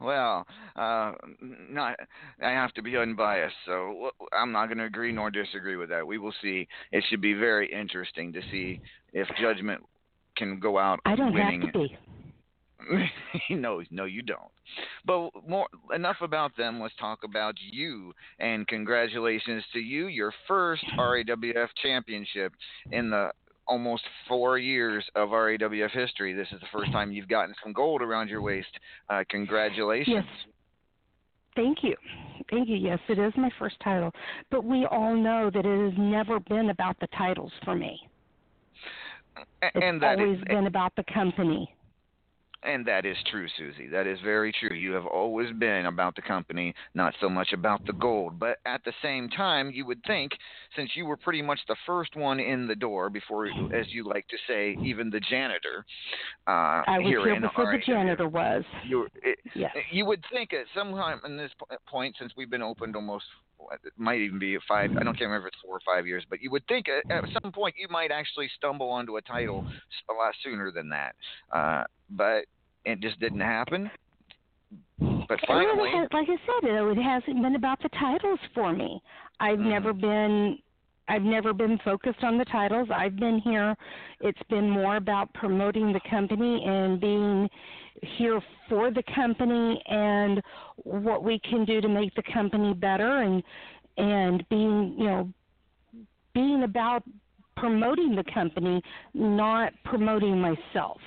well, uh, not. I have to be unbiased, so I'm not going to agree nor disagree with that. We will see. It should be very interesting to see if Judgment can go out I don't winning. have to be. no, no, you don't. But more enough about them. Let's talk about you. And congratulations to you, your first RAWF championship in the almost four years of RAWF history. This is the first time you've gotten some gold around your waist. Uh, congratulations. Yes. Thank you. Thank you. Yes, it is my first title. But we all know that it has never been about the titles for me. It's and that always been about the company. And that is true, Susie. That is very true. You have always been about the company, not so much about the gold. But at the same time, you would think, since you were pretty much the first one in the door before, as you like to say, even the janitor. Uh, I was here here in before the janitor was. You it, Yes. you would think at some time in this point, since we've been opened almost, it might even be five. I don't can't remember if it's four or five years, but you would think at, at some point you might actually stumble onto a title a lot sooner than that. Uh, but it just didn't happen. But finally, it has- like I said, it it hasn't been about the titles for me. I've Mhm. never been I've never been focused on the titles. I've been here it's been more about promoting the company and being here for the company and what we can do to make the company better and and being, you know, being about promoting the company, not promoting myself.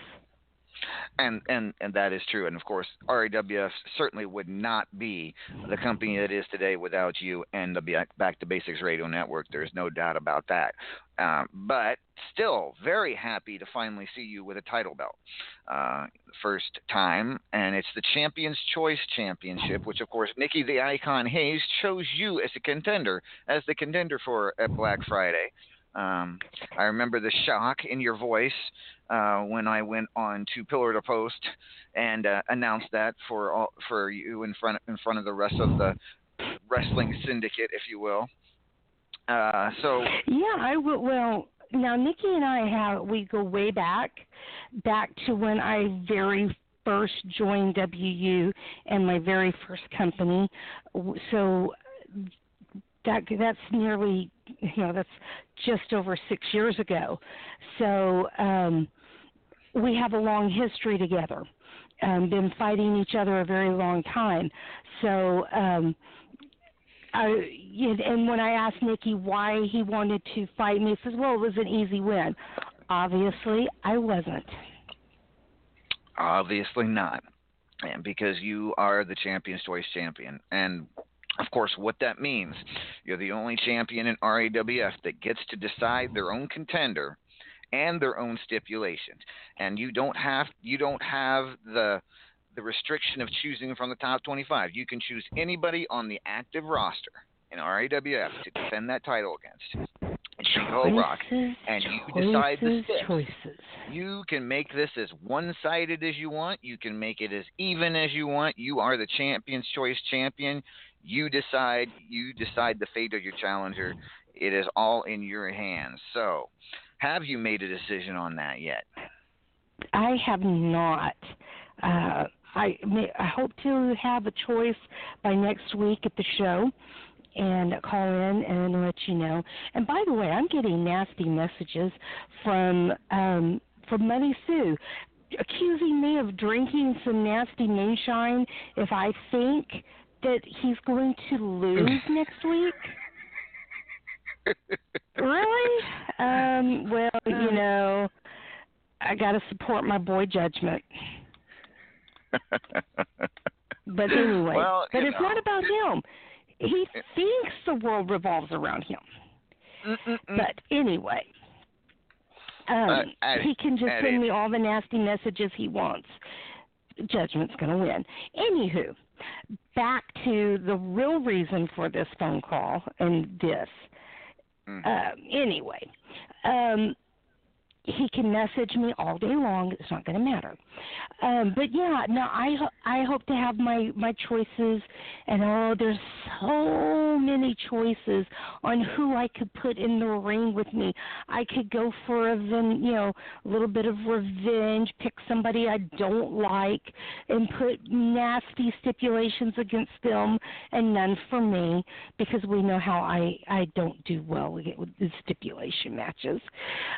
And and and that is true. And of course, RAWF certainly would not be the company it is today without you and the Back to Basics Radio Network. There's no doubt about that. Um, but still, very happy to finally see you with a title belt, uh, first time, and it's the Champions Choice Championship, which of course Nikki the Icon Hayes chose you as a contender, as the contender for at Black Friday. Um, I remember the shock in your voice uh, when I went on to Pillar to Post and uh, announced that for all, for you in front in front of the rest of the wrestling syndicate, if you will. Uh, so Yeah, I will. Well, now Nikki and I have we go way back, back to when I very first joined WU and my very first company. So that that's nearly you know that's just over six years ago. So um, we have a long history together. Um, been fighting each other a very long time. So. Um, I, and when I asked Nikki why he wanted to fight me, he says, "Well, it was an easy win." Obviously, I wasn't. Obviously not. And because you are the Champions Choice champion. And of course, what that means, you're the only champion in RAWF that gets to decide their own contender and their own stipulations. And you don't have you don't have the the restriction of choosing from the top 25. You can choose anybody on the active roster in RAWF to defend that title against. It's Shingo Rock. Choices, and you decide the choices, choices. You can make this as one sided as you want. You can make it as even as you want. You are the champion's choice champion. You decide you decide the fate of your challenger. It is all in your hands. So have you made a decision on that yet? I have not. Uh, I may, I hope to have a choice by next week at the show and call in and let you know. And by the way, I'm getting nasty messages from um from Money Sue accusing me of drinking some nasty moonshine if I think that he's going to lose next week. really? Um, well, you know, I got to support my boy judgment. But anyway, Well, but it's know, not about him. He thinks the world revolves around him. Mm-mm-mm. But anyway, um, Uh, Addie, he can just Addie. send me all the nasty messages he wants. Judgment's going to win. Anywho, back to the real reason for this phone call and this. Mhm. Um, anyway, um, he can message me all day long. It's not going to matter. Um, but yeah, no, I I hope to have my my choices, and oh, there's so many choices on who I could put in the ring with me. I could go for a you know a little bit of revenge, pick somebody I don't like, and put nasty stipulations against them, and none for me because we know how I I don't do well with stipulation matches,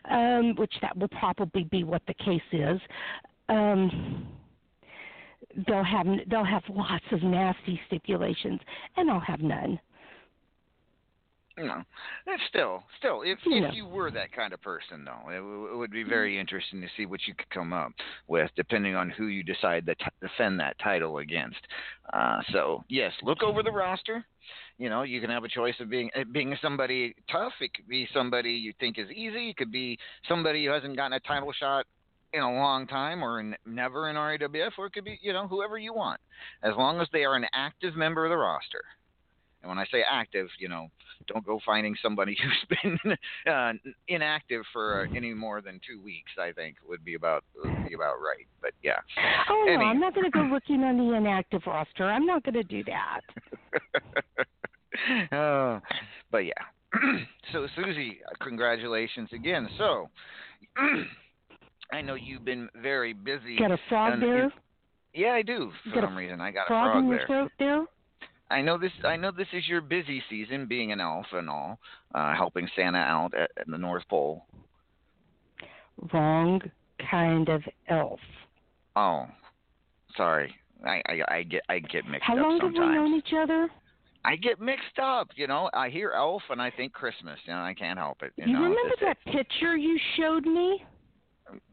um, which that will probably be what the case is. Um, they'll have they'll have lots of nasty stipulations, and I'll have none. No, that's still, still, if Yeah. if you were that kind of person, though, it, w- it would be very interesting to see what you could come up with, depending on who you decide to t- defend that title against. Uh, so yes, look over the roster. You know, you can have a choice of being being somebody tough. It could be somebody you think is easy. It could be somebody who hasn't gotten a title shot in a long time or in, never in RAWF, or it could be you know whoever you want, as long as they are an active member of the roster. And when I say active, you know, don't go finding somebody who's been uh, inactive for uh, any more than two weeks. I think would be about would be about right. But yeah. Oh no, I'm not going to go looking on the inactive roster. I'm not going to do that. uh, but yeah. so Susie, congratulations again. So I know you've been very busy. Got a frog and- there? Yeah, I do. For Got a some reason, I got a Frog frog in your there. throat there? I know this. I know this is your busy season, being an elf and all, uh, helping Santa out at, at the North Pole. Wrong kind of elf. Oh, sorry. I, I I get I get mixed up. How up long have we known each other? I get mixed up. You know, I hear elf and I think Christmas. You know, I can't help it. You, you know, remember that picture you showed me?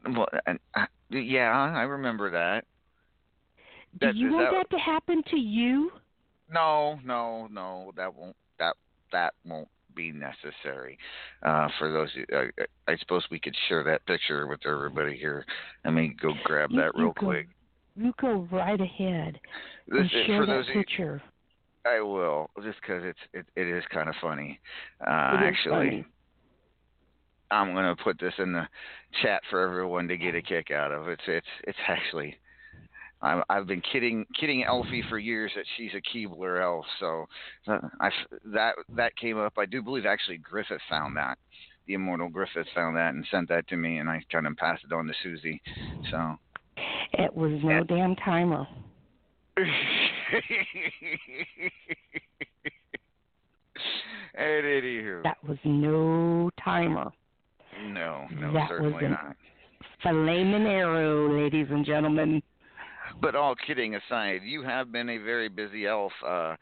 Well, and, uh, yeah, I remember that. Do That- you want that- that to happen to you? No, no, no. That won't. That that won't be necessary. Uh, for those, uh, I suppose we could share that picture with everybody here. Let me go grab You- that you real go- quick. You go right ahead This and share for that those. of you- picture. I will, just because it's it, it is kind of funny. Uh, actually, funny. I'm gonna put this in the chat for everyone to get a kick out of. It's it's it's actually. I'm, I've been kidding kidding Elfie for years that she's a Keebler elf. So uh, I that that came up. I do believe actually Griffith found that. The immortal Griffith found that and sent that to me, and I kind of passed it on to Susie. So. It was no damn timer. and anywho, That was no timer. no, no, that certainly was an- not. Flamin' arrow, ladies and gentlemen. But all kidding aside, you have been a very busy elf, uh,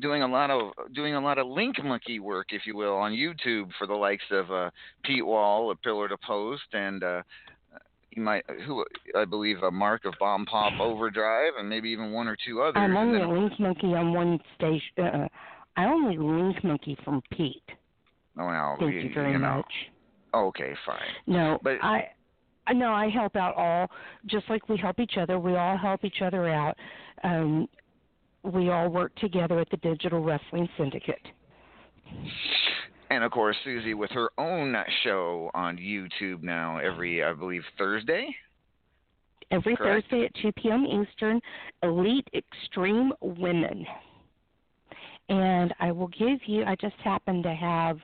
doing a lot of doing a lot of link monkey work, if you will, on YouTube for the likes of uh, Pete Wall, a Pillar to Post, and uh, you might who I believe a Mark of Bomb Pop Overdrive, and maybe even one or two others. I'm only a link monkey on one station. Uh, I only link monkey from Pete. oh, well, Thank you, you very you know. much. Okay, fine. No, But- I, Know I help out all, just like we help each other. We all help each other out. Um, we all work together at the Digital Wrestling Syndicate. And of course, Susie with her own show on YouTube now every, I believe, Thursday. Every Correct. Thursday at 2 p.m. Eastern, Elite Extreme Women. And I will give you, I just happen to have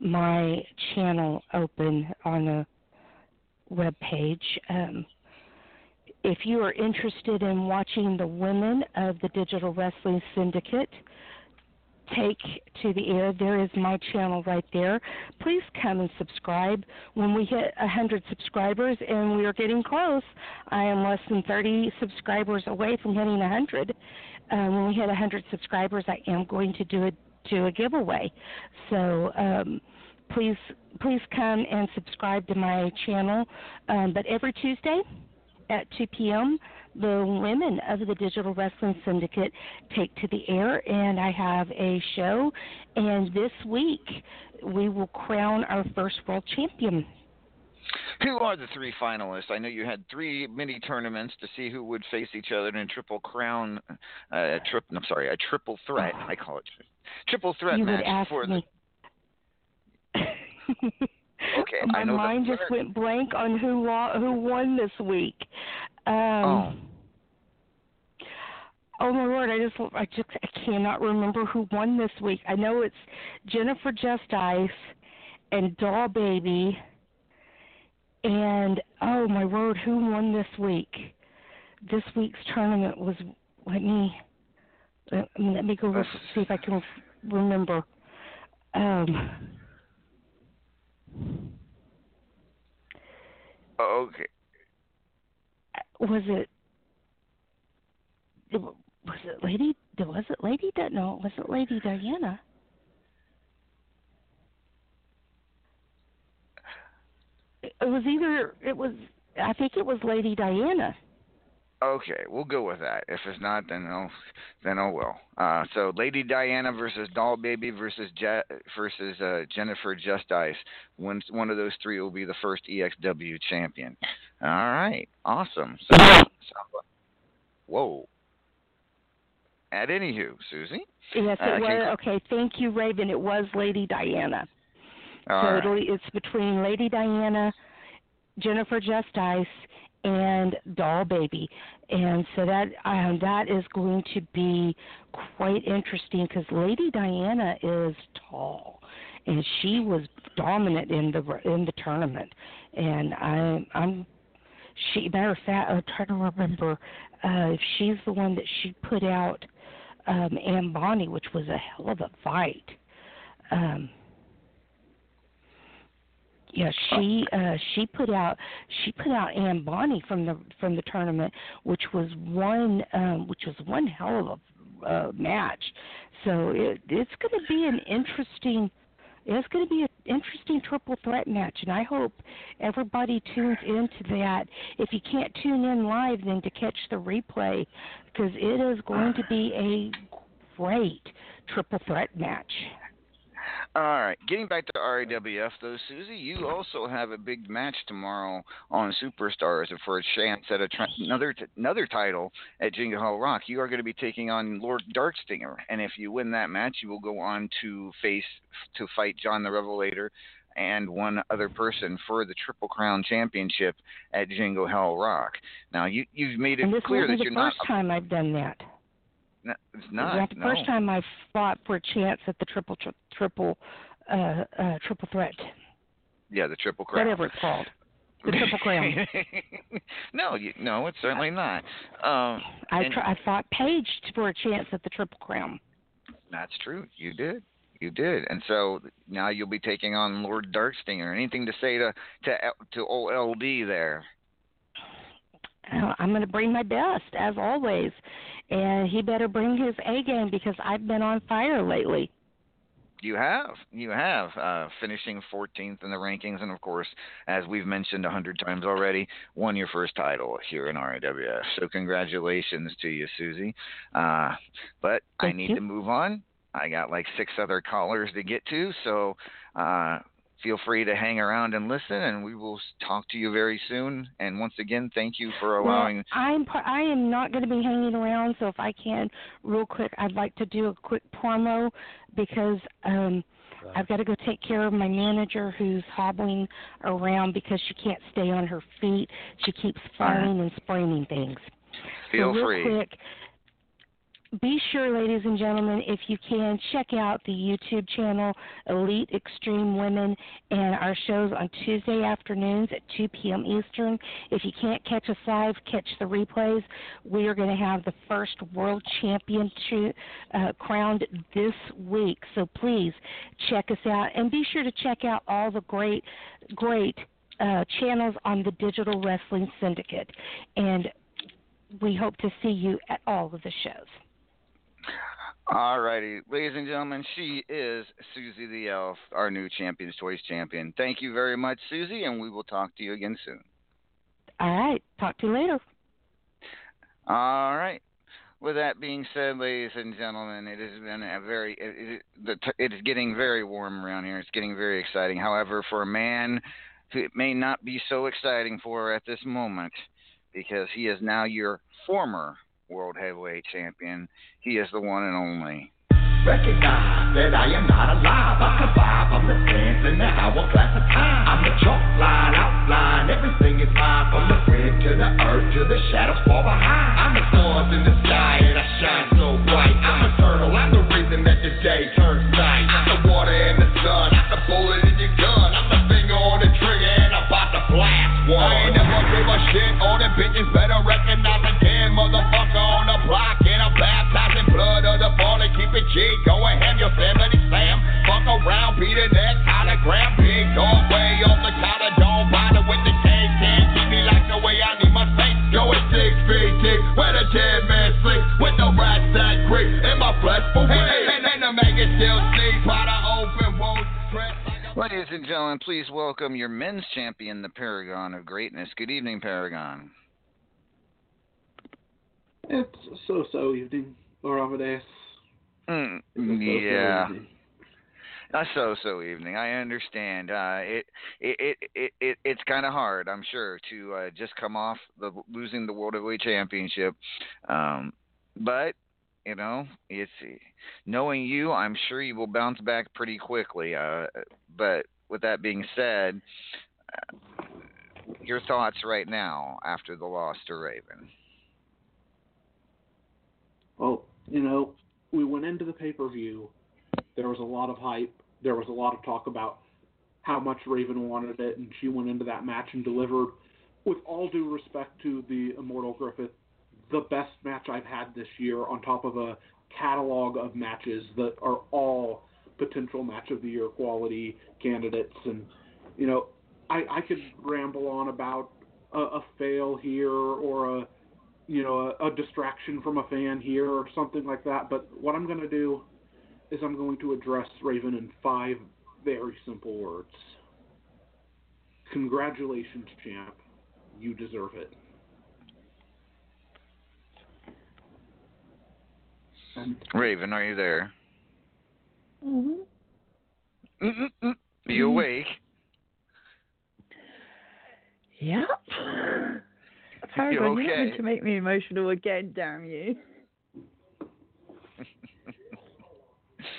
my channel open on a web page. Um, if you are interested in watching the women of the Digital Wrestling Syndicate take to the air, there is my channel right there. Please come and subscribe. When we hit 100 subscribers, and we are getting close, I am less than 30 subscribers away from hitting 100. Uh, when we hit 100 subscribers, I am going to do a do a giveaway. So. Um, please please come and subscribe to my channel. Um, but every Tuesday at 2 p.m., the women of the Digital Wrestling Syndicate take to the air, and I have a show. And this week, we will crown our first world champion. Who are the three finalists? I know you had three mini tournaments to see who would face each other in a triple crown, uh, trip. I'm sorry, a triple threat. I call it triple threat you match for me. Okay, my I know mind just went blank on who lo- who won this week. Um, oh. my lord! I just I just I cannot remember who won this week. I know it's Jennifer Justice and Doll Baby. And oh my word, who won this week? This week's tournament was let me let, me go see if I can remember. Um, Oh, Oh, okay. was it was it lady was it lady Di- no was it lady diana it was either it was i think it was lady diana Okay, we'll go with that. If it's not, then oh, then oh well. Uh, so Lady Diana versus Doll Baby versus Je- versus uh, Jennifer Just Ice. One one of those three will be the first EXW champion. All right, awesome. So, so whoa. At anywho, Susie. yes Uh, it was can- okay thank you raven it was lady diana All so right. it's between lady diana jennifer just ice and doll baby and so that um, that is going to be quite interesting because lady diana is tall and she was dominant in the in the tournament and i i'm she matter of fact i'm trying to remember uh if she's the one that she put out um Ann Bonnie, which was a hell of a fight. Um yeah, she uh she put out she put out Ann Bonnie from the from the tournament, which was one um which was one hell of a uh, match. So it it's going to be an interesting it's going to be an interesting triple threat match, and I hope everybody tunes into that. If you can't tune in live, then to catch the replay, because it is going to be a great triple threat match. All right, getting back to RAWF though, Susie, you also have a big match tomorrow on Superstars for a chance at a tra- another t- another title at Jingle Hell Rock. You are going to be taking on Lord Darkstinger, and if you win that match, you will go on to face to fight John the Revelator and one other person for the Triple Crown Championship at Jingle Hell Rock. Now you you've made it and this clear that the you're not. first time I've done that. No, it's not. not the no. first time I've fought for a chance at the triple tri- triple uh uh triple threat, Yeah, the Triple Crown. whatever it's called. The Triple Crown. no, you, no, it's certainly not. Um, I and- tr- I fought Paige for a chance at the Triple Crown. That's true. You did. You did. And so now you'll be taking on Lord Darkstinger. Anything to say to to to old LD there? Uh, I'm going to bring my best as always, and he better bring his A game because I've been on fire lately. You have. You have. Uh, finishing 14th in the rankings, and of course, as we've mentioned a hundred times already, won your first title here in RAWF. So congratulations to you, Susie. Uh, but I need you. to move on. I got like six other callers to get to, so uh, feel free to hang around and listen, and we will talk to you very soon. And once again, thank you for allowing. Well, I'm par- I am not going to be hanging around, so if I can, real quick, I'd like to do a quick promo because um I've got to go take care of my manager who's hobbling around because she can't stay on her feet. She keeps All right. falling and spraining things. Feel so real free. quick, be sure, ladies and gentlemen, if you can, check out the YouTube channel Elite Extreme Women and our shows on Tuesday afternoons at 2 p.m. Eastern. If you can't catch us live, catch the replays. We are going to have the first world champion to, uh, crowned this week. So please check us out and be sure to check out all the great, great uh, channels on the Digital Wrestling Syndicate. And we hope to see you at all of the shows. All righty, ladies and gentlemen, she is Susie the Elf, our new Champions Choice champion. Thank you very much, Susie, and we will talk to you again soon. All right. Talk to you later. All right. With that being said, ladies and gentlemen, it has been a very it, it, the t- it is getting very warm around here. It's getting very exciting. However, for a man it may not be so exciting for at this moment, because he is now your former world heavyweight champion. He is the one and only. Recognize that I am not alive. I survive. I'm the in the hourglass of time. I'm the chalk line, outline. Everything is mine. From the red to the earth to the shadows far behind. I'm the stars in the sky and I shine so bright. I'm eternal. I'm the reason that day turns night. I'm the water and the sun. I'm the bullet in your gun. I'm the finger on the trigger and I'm about to blast one. I ain't never a shit. The bitches better around, be the hologram. Big dog way off the counter. Don't bother with the cake. Can't keep me like the way I need my space. Go at six feet thick. Where the dead man sleep. With the rats that creep. In my flesh for hey, and, and the maggot still sleep. By the open wounds. Ladies and gentlemen, please welcome your men's champion, the Paragon of Greatness. Good evening, Paragon. It's so so evening, or Amadeus. Mm, It's a so-so yeah. evening. A so-so evening. I understand. Uh, it, it, it, it, it it's kind of hard, I'm sure, to uh, just come off the losing the World Heavyweight Championship. Um, but you know, it's knowing you, I'm sure you will bounce back pretty quickly. Uh, but with that being said, uh, your thoughts right now after the loss to Raven. Well, you know, we went into the pay per view. There was a lot of hype. There was a lot of talk about how much Raven wanted it, and she went into that match and delivered. With all due respect to the Immortal Griffith, the best match I've had this year, on top of a catalog of matches that are all potential match of the year quality candidates. And you know, I, I could ramble on about a, a fail here or a you know, a, a distraction from a fan here or something like that. But what I'm going to do is I'm going to address Raven in five very simple words. Congratulations, champ. You deserve it. Raven, are you there? Mm-hmm. Mm-mm-mm. Are you awake? Yep. You Paragon, you're not okay? to make me emotional again, damn you.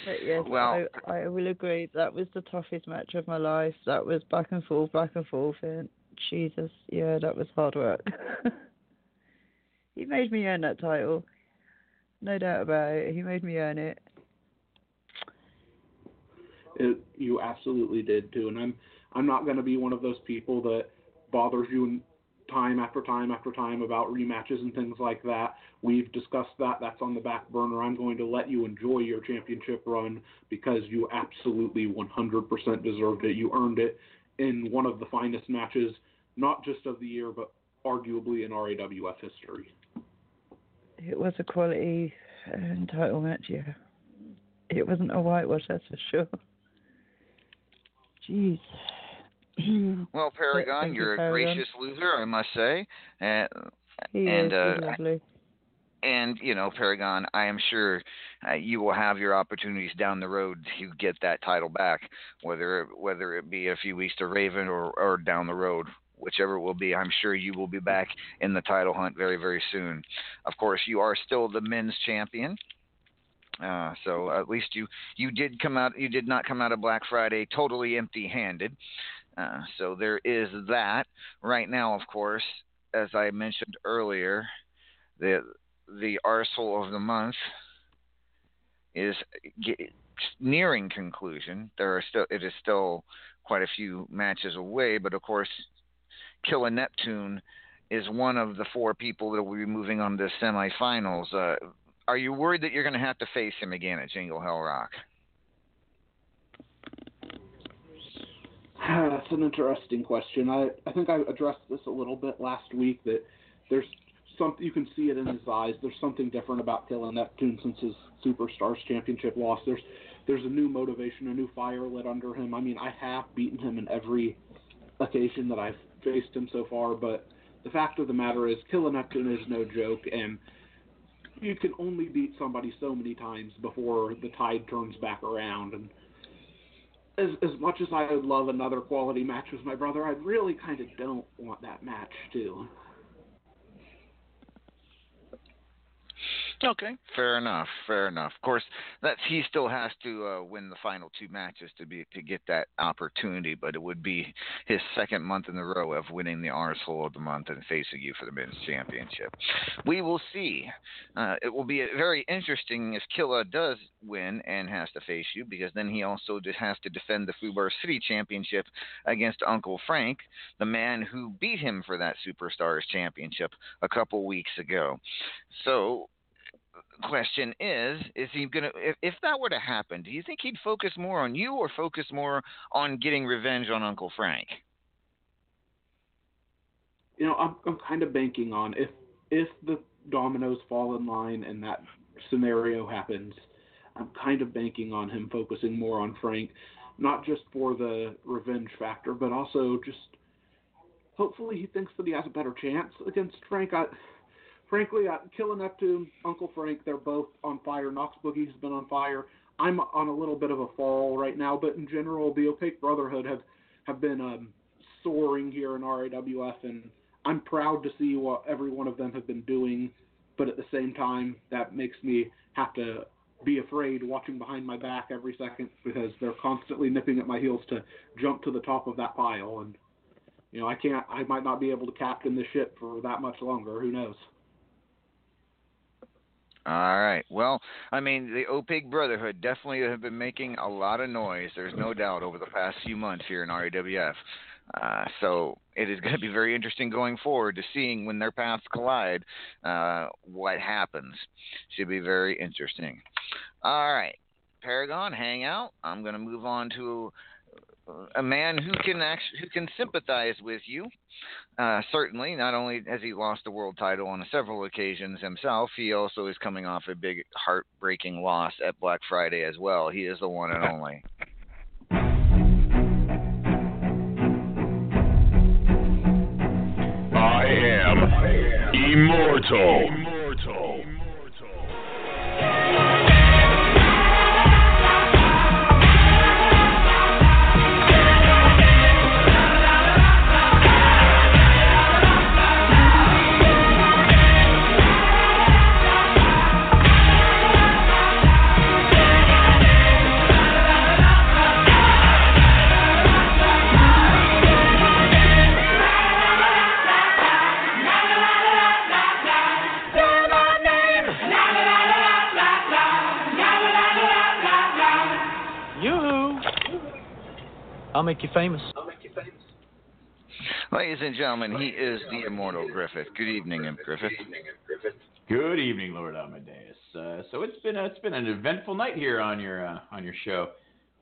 But yes, Well- I, I will agree. That was the toughest match of my life. That was back and forth, back and forth, and Jesus, yeah, that was hard work. he made me earn that title, no doubt about it. He made me earn it. it, you absolutely did too. And I'm I'm not going to be one of those people that bothers you time after time after time about rematches and things like that. We've discussed that. That's on the back burner. I'm going to let you enjoy your championship run because you absolutely 100% deserved it. You earned it in one of the finest matches, not just of the year, but arguably in RAWF history. It was a quality uh, title match, yeah. It wasn't a whitewash, that's for sure. Jeez. Well, Paragon, thank you, you're a Paragon. gracious loser, I must say. And, He and is, uh, lovely. and you know, Paragon, I am sure uh, you will have your opportunities down the road to get that title back, whether whether it be a few weeks to Raven or or down the road. Whichever it will be, I'm sure you will be back in the title hunt very, very soon. Of course, you are still the men's champion. Uh, so at least you you did come out you did not come out of Black Friday totally empty-handed. Uh, so there is that. Right now, of course, as I mentioned earlier, the the arsehole of the month is nearing conclusion. There are still it is still quite a few matches away, but of course, Killer Neptune is one of the four people that will be moving on to semifinals. Uh, are you worried that you're going to have to face him again at Jingle Hell Rock? That's an interesting question. I, I think I addressed this a little bit last week that there's something you can see it in his eyes. There's something different about Killer Neptune since his Superstars Championship loss. There's there's a new motivation, a new fire lit under him. I mean, I have beaten him in every occasion that I've faced him so far, but the fact of the matter is, Killer Neptune is no joke, and you can only beat somebody so many times before the tide turns back around. And as as much as I would love another quality match with my brother, I really kind of don't want that match too. Okay, fair enough. Fair enough. Of course, that's he still has to uh, win the final two matches to be to get that opportunity, but it would be his second month in a row of winning the arsehole of the month and facing you for the men's championship. We will see. Uh, it will be very interesting if Killa does win and has to face you, because then he also just has to defend the Fubar City Championship against Uncle Frank, the man who beat him for that Superstars Championship a couple weeks ago. So question is is he gonna if, if that were to happen do you think he'd focus more on you or focus more on getting revenge on uncle frank You know, I'm I'm kind of banking on if if the dominoes fall in line and that scenario happens, I'm kind of banking on him focusing more on Frank, not just for the revenge factor, but also just hopefully he thinks that he has a better chance against Frank. I, frankly, I, Killer Neptune, Uncle Frank, they're both on fire. Knox Boogie's been on fire. I'm on a little bit of a fall right now, but in general, the Opaque Brotherhood have have been um, soaring here in RAWF, and I'm proud to see what every one of them have been doing. But at the same time, that makes me have to be afraid watching behind my back every second because they're constantly nipping at my heels to jump to the top of that pile. And you know, I can't. I might not be able to captain the ship for that much longer. Who knows? All right well i mean the opaque brotherhood definitely have been making a lot of noise there's no doubt over the past few months here in rawf uh, so it is going to be very interesting going forward to seeing when their paths collide uh, what happens. Should be very interesting. All right, Paragon, hang out. I'm going to move on to a man who can actually who can sympathize with you. Uh, certainly, not only has he lost the world title on several occasions himself, he also is coming off a big heartbreaking loss at Black Friday as well. He is the one and only. I am immortal. I'll make you famous. I'll make you famous. Ladies and gentlemen, he is the immortal Griffith. Good evening, Griffith. Good evening, Lord Amadeus. Uh, so it's been a, it's been an eventful night here on your uh, on your show.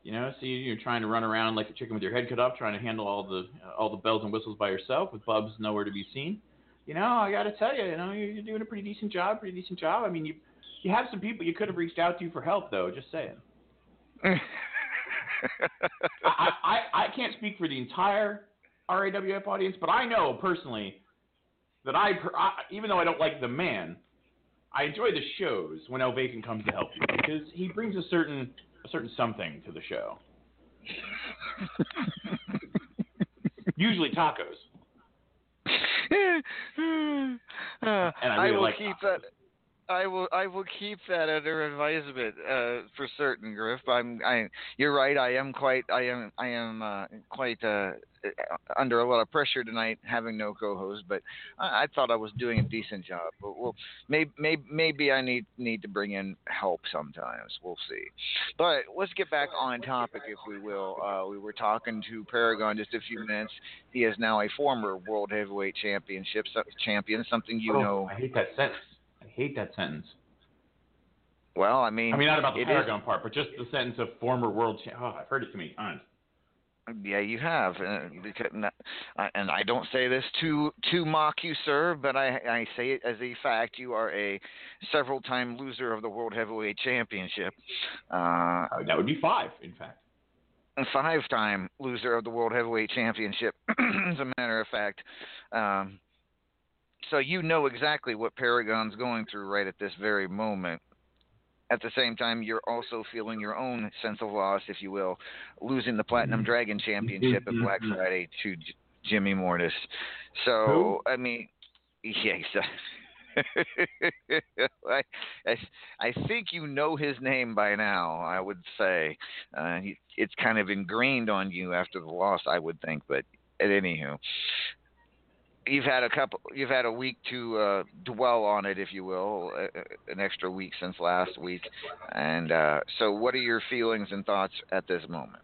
You know, so you- you're trying to run around like a chicken with your head cut off, trying to handle all the all the bells and whistles by yourself, with Bubs nowhere to be seen. You know, I got to tell you, you know, you're, you're doing a pretty decent job, pretty decent job. I mean, you you have some people you could have reached out to for help, though. Just saying. I, I I can't speak for the entire RAWF audience, but I know personally that I, I even though I don't like the man, I enjoy the shows when El Bacon comes to help you because he brings a certain a certain something to the show. Usually tacos. Uh, I I really will like keep that. I will I will keep that under advisement uh, for certain, Griff. I'm I you're right. I am quite I am I am uh, quite uh, under a lot of pressure tonight, having no co-host. But I, I thought I was doing a decent job. But well, maybe maybe maybe I need need to bring in help sometimes. We'll see. But let's get back on topic, if we will. Uh, we were talking to Paragon just a few minutes. He is now a former World Heavyweight Championship champion, something you Oh, know. I hate that sentence. I hate that sentence. Well, I mean, I mean, not about the it is- Paragon part, but just the sentence of former world champ. Oh, I've heard it too many times. Yeah, you have, uh, uh, and I don't say this to to mock you, sir, but I I say it as a fact. You are a several-time loser of the World Heavyweight Championship. Uh, that would be five, in fact. Five-time loser of the World Heavyweight Championship, as a matter of fact. Um, so you know exactly what Paragon's going through right at this very moment. At the same time, you're also feeling your own sense of loss, if you will, losing the Platinum Dragon Championship at Black Friday to J- Jimmy Mortis. So, I mean, yeah, I, I, I think you know his name by now. I would say uh, he, it's kind of ingrained on you after the loss. I would think, but at anywho, you've had a couple you've had a week to uh, dwell on it if you will uh, an extra week since last week and uh, so what are your feelings and thoughts at this moment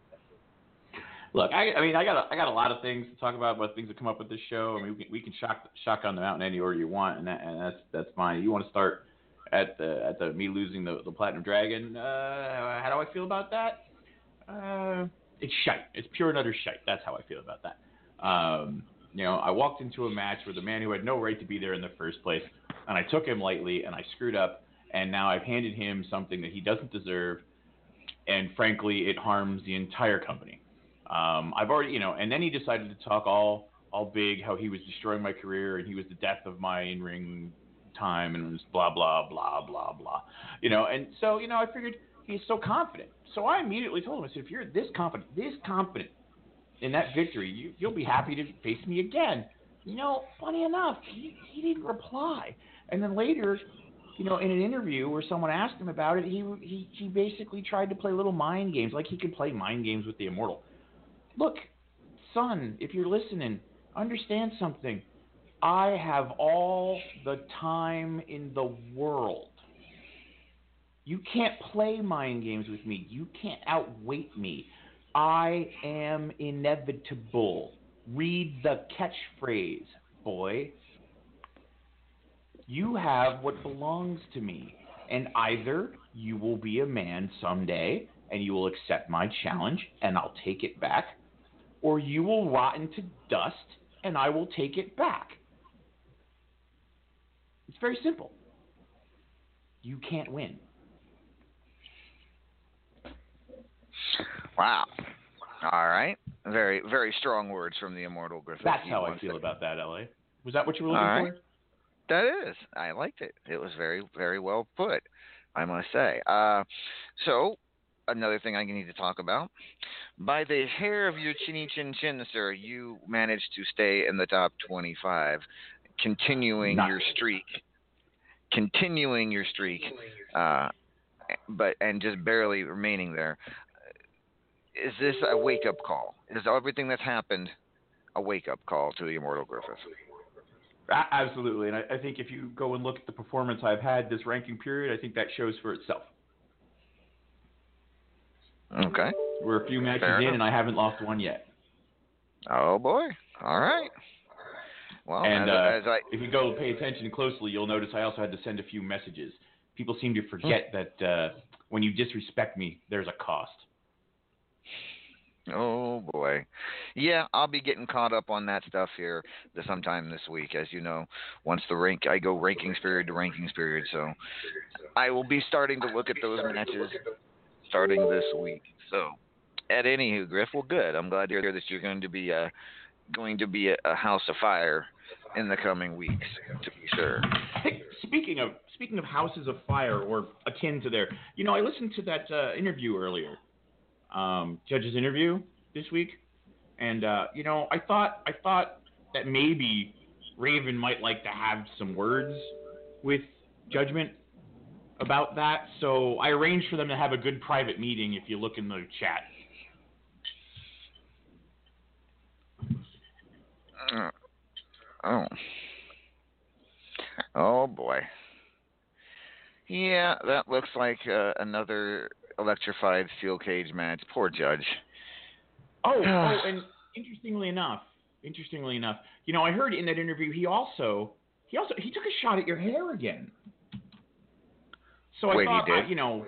Look, I, I mean, I got a, I got a lot of things to talk about, about things that come up with this show. I mean, we can, we can shock shotgun them out in any order you want, and, that, and that's that's fine. You want to start at the at the me losing the the platinum dragon? Uh, how do I feel about that? Uh, it's shite. It's pure and utter shite. That's how I feel about that. Um, you know, I walked into a match with a man who had no right to be there in the first place, and I took him lightly, and I screwed up, and now I've handed him something that he doesn't deserve, and frankly, it harms the entire company. Um, I've already, you know, and then he decided to talk all all big, how he was destroying my career and he was the death of my in ring time and was blah blah blah blah blah, you know. And so, you know, I figured he's so confident, so I immediately told him, I said, if you're this confident, this confident in that victory, you, you'll be happy to face me again. You know, funny enough, he, he didn't reply. And then later, you know, in an interview where someone asked him about it, he he he basically tried to play little mind games, like he could play mind games with the immortal. Look, son, if you're listening, understand something. I have all the time in the world. You can't play mind games with me. You can't outweight me. I am inevitable. Read the catchphrase, boy. You have what belongs to me. And either you will be a man someday and you will accept my challenge and I'll take it back, or you will rot into dust and I will take it back. It's very simple. You can't win. Wow all right very very strong words from the immortal griffith That's how I feel about that, LA. Was that what you were looking right. for? That is. I liked it. It was very, very well put, I must say. Uh, so, another thing I need to talk about. By the hair of your chinny chin chin, sir, you managed to stay in the top 25, continuing Nice. your streak. Continuing your streak, uh, but and just barely remaining there. Is this a wake up call? Is everything that's happened a wake up call to the Immortal Griffith? Absolutely. And I, I think if you go and look at the performance I've had this ranking period, I think that shows for itself. Okay. We're a few matches Fair in, enough. and I haven't lost one yet. Oh boy! All right. Well, and as, uh, as I if you go pay attention closely, you'll notice I also had to send a few messages. People seem to forget Hmm. that uh, when you disrespect me, there's a cost. Oh boy, yeah, I'll be getting caught up on that stuff here sometime this week. As you know, once the rank, I go rankings period to rankings period, so I will be starting to look at those matches starting this week. So, at anywho, Griff, well, good. I'm glad to hear that you're going to be uh, going to be a, a house of fire in the coming weeks, to be sure. Hey, speaking of speaking of houses of fire or akin to there, you know, I listened to that uh, interview earlier, um, judge's interview this week, and uh, you know, I thought I thought that maybe Raven might like to have some words with Judgement about that, so I arranged for them to have a good private meeting. If you look in the chat. Uh, oh. Oh boy. Yeah, that looks like uh, another electrified steel cage match. Poor Judge. Oh, oh, and interestingly enough, interestingly enough, you know, I heard in that interview he also he also he took a shot at your hair again. So I Wait, he thought, did? I- you know,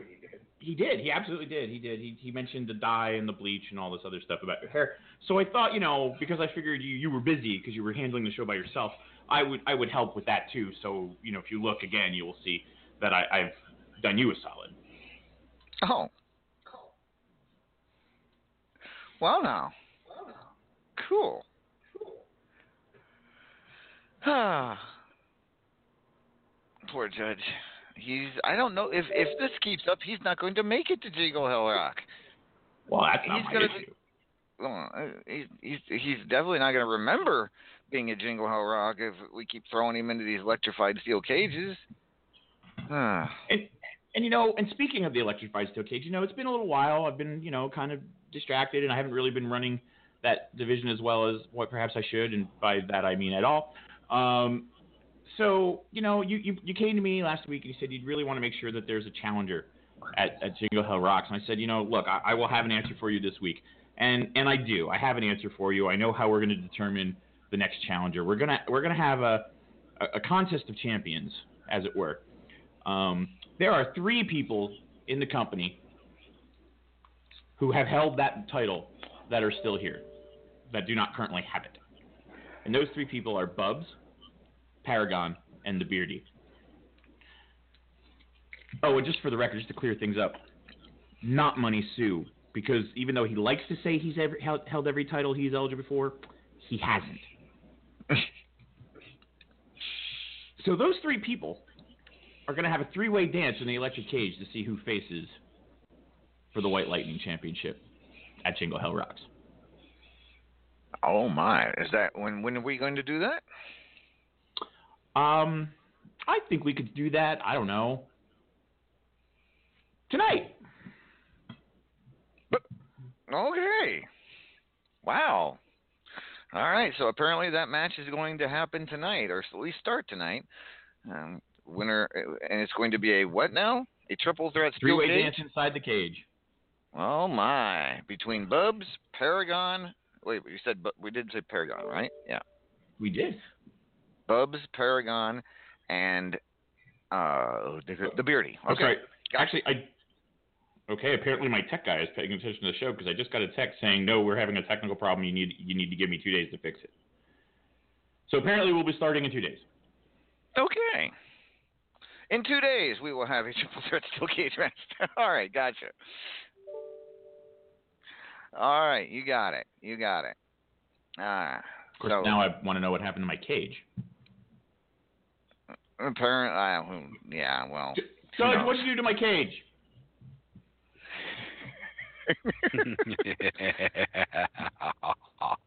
he did. He absolutely did. He did. He he mentioned the dye and the bleach and all this other stuff about your hair. So I thought, you know, because I figured you you were busy because you were handling the show by yourself, I would I would help with that too. So you know, if you look again, you will see that I, I've done you a solid. Oh. Well now. Cool. Ah. Poor Judge. He's I don't know if if this keeps up, he's not going to make it to Jingle Hell Rock. Well, that's not He's my gonna issue. Well, uh, he's he's he's definitely not going to remember being at Jingle Hell Rock if we keep throwing him into these electrified steel cages. Ah. And and you know, and speaking of the electrified steel cage, you know, it's been a little while. I've been, you know, kind of distracted, and I haven't really been running that division as well as what perhaps I should, and by that I mean at all. Um, so you know, you, you you came to me last week and you said you'd really want to make sure that there's a challenger at, at Jingle Hell Rocks, and I said, you know, look, I, I will have an answer for you this week, and and I do. I have an answer for you. I know how we're going to determine the next challenger. We're gonna we're gonna have a a, a contest of champions, as it were. Um, there are three people in the company who have held that title that are still here, that do not currently have it. And those three people are Bubs, Paragon, and the Beardy. Oh, and just for the record, just to clear things up, not Money Sue, because even though he likes to say he's ever, held, every title he's eligible for, he hasn't. so those three people are going to have a three-way dance in the electric cage to see who faces for the White Lightning Championship at Jingle Hell Rocks. Oh my! Is that when? When are we going to do that? Um, I think we could do that. I don't know. Tonight. Okay. Wow. All right. So apparently that match is going to happen tonight, or at least start tonight. Um, winner, and it's going to be a what now? A triple threat Three-way dance inside the cage. Oh my! Between Bubs, Paragon. Wait, you said Bu- we did say Paragon, right? Yeah. We did. Bubs, Paragon, and uh the, the Beardy. Okay. sorry. Actually, I. Okay, apparently my tech guy is paying attention to the show because I just got a text saying, "No, we're having a technical problem. You need you need to give me two days to fix it." So apparently we'll be starting in two days. Okay. In two days, we will have a triple threat steel cage match. All right, gotcha. All right, you got it. You got it. Ah. Of course, so now I want to know what happened to my cage. apparently, uh, yeah. Well, who Judge, what did you do to my cage?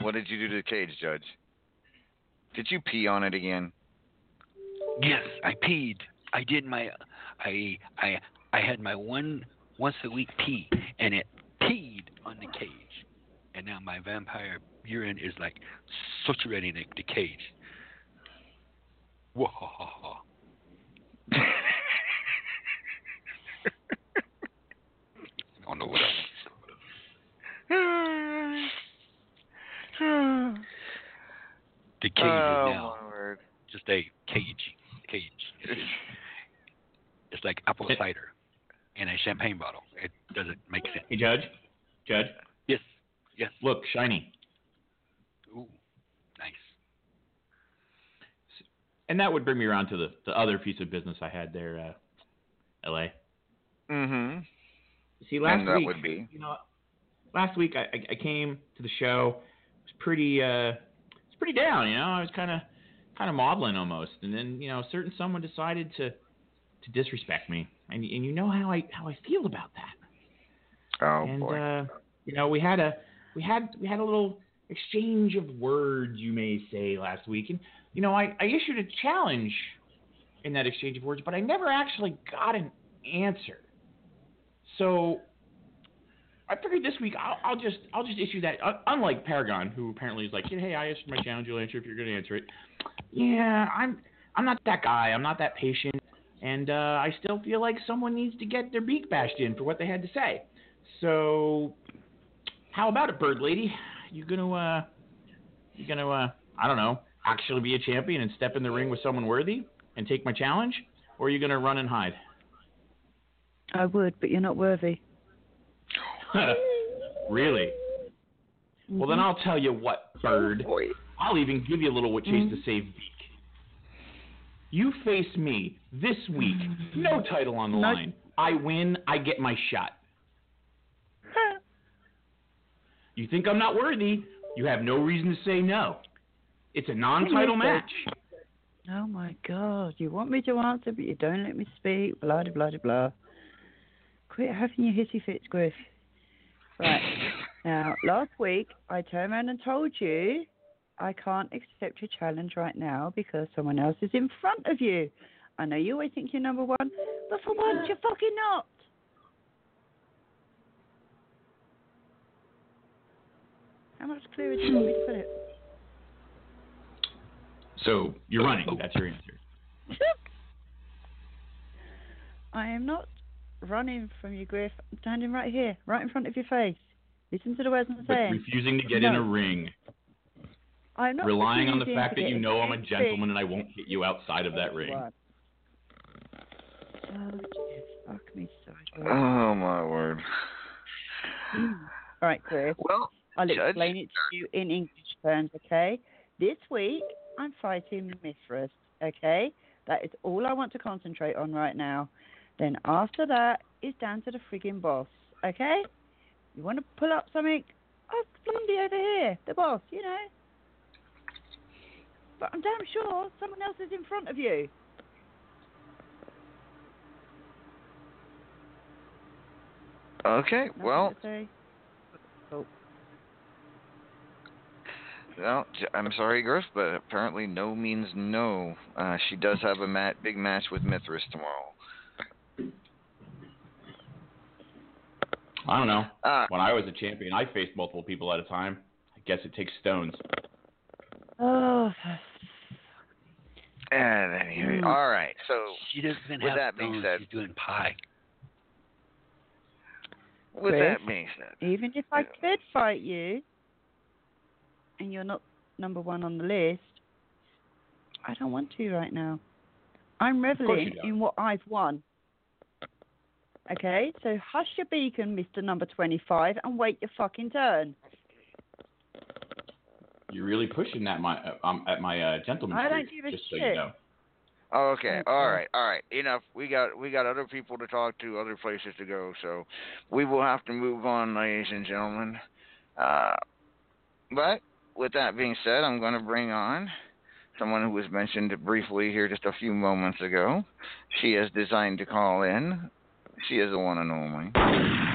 What did you do to the cage, Judge? Did you pee on it again? Yes, I peed. I did my I I I had my one once a week pee and it peed on the cage. And now my vampire urine is like saturating the, the cage. Whoa. I don't know what else. The cage oh, is now my word. just a cage. Cage. It's, it's like apple cider in a champagne bottle. It doesn't make sense. Hey, Judge. Judge. Yes. Yes. Look, shiny. Ooh. Nice. And that would bring me around to the, the other piece of business I had there, uh, L.A. Mm-hmm. See, last week, would be. you know, last week I, I, I came to the show. It was pretty, uh, it's pretty down. You know, I was kind of, kind of maudlin almost. And then, you know, a certain someone decided to, to disrespect me, and and you know how I how I feel about that. Oh and boy. uh, you know, we had a we had we had a little exchange of words, you may say, last week, and you know, I, I issued a challenge in that exchange of words, but I never actually got an answer. So I figured this week I'll, I'll just I'll just issue that. Uh, unlike Paragon, who apparently is like, hey, I issued my challenge. You'll answer if you're going to answer it. Yeah, I'm I'm not that guy. I'm not that patient, and uh, I still feel like someone needs to get their beak bashed in for what they had to say. So, how about it, Bird Lady? You gonna uh, you gonna uh, I don't know, actually be a champion and step in the ring with someone worthy and take my challenge, or are you gonna run and hide? I would, but you're not worthy. really? Well, then mm-hmm. I'll tell you what, Bird. Oh, I'll even give you a little what chase to mm-hmm. save beak. You face me this week. No mm-hmm. title on the No- line. I win. I get my shot. You think I'm not worthy? You have no reason to say no. It's a non-title match. Oh my God! You want me to answer, but you don't let me speak. Blah blah blah blah. Quit having your hissy fits, Griff. Right now, last week I turned around and told you I can't accept your challenge right now because someone else is in front of you. I know you always think you're number one, but for once you're fucking not. How much clearer do you want me to put it? So you're running. That's your answer. I am not running from you, Griff. I'm standing right here, right in front of your face. Listen to the words I'm But saying. refusing to get in a ring, I'm not relying on the fact that you know I'm a gentleman and I won't hit you outside of that ring. Oh, jeez, fuck me sideways. Oh my word. All right, Griff. Well, I'll Judge. explain it to you in English terms, okay? This week, I'm fighting Mithras, okay? That is all I want to concentrate on right now. Then after that, it's down to the frigging boss, okay? You want to pull up something? Oh, Blondie over here, the boss, you know. But I'm damn sure someone else is in front of you. Okay, well. Oh, well, I'm sorry, Griff, but apparently no means no. Uh, she does have a mat- big match with Mithras tomorrow. I don't know. Uh, When I was a champion, I faced multiple people at a time. I guess it takes stones. oh and anyway, all right. So She doesn't With have that being said- she's doing pie. with Griff? that being said, even if I could fight you, and you're not number one on the list, I don't want to right now. I'm reveling in what I've won. Okay, so hush your beacon, Mr. Number 25, and wait your fucking turn. You're really pushing that my uh, um, at my uh, gentleman I don't give a just so shit. you know. Okay, Okay. all right, all right. Enough. We got we got other people to talk to, other places to go. So we will have to move on, ladies and gentlemen. Uh, but with that being said, I'm going to bring on someone who was mentioned briefly here just a few moments ago. She is designed to call in. She is the one and only.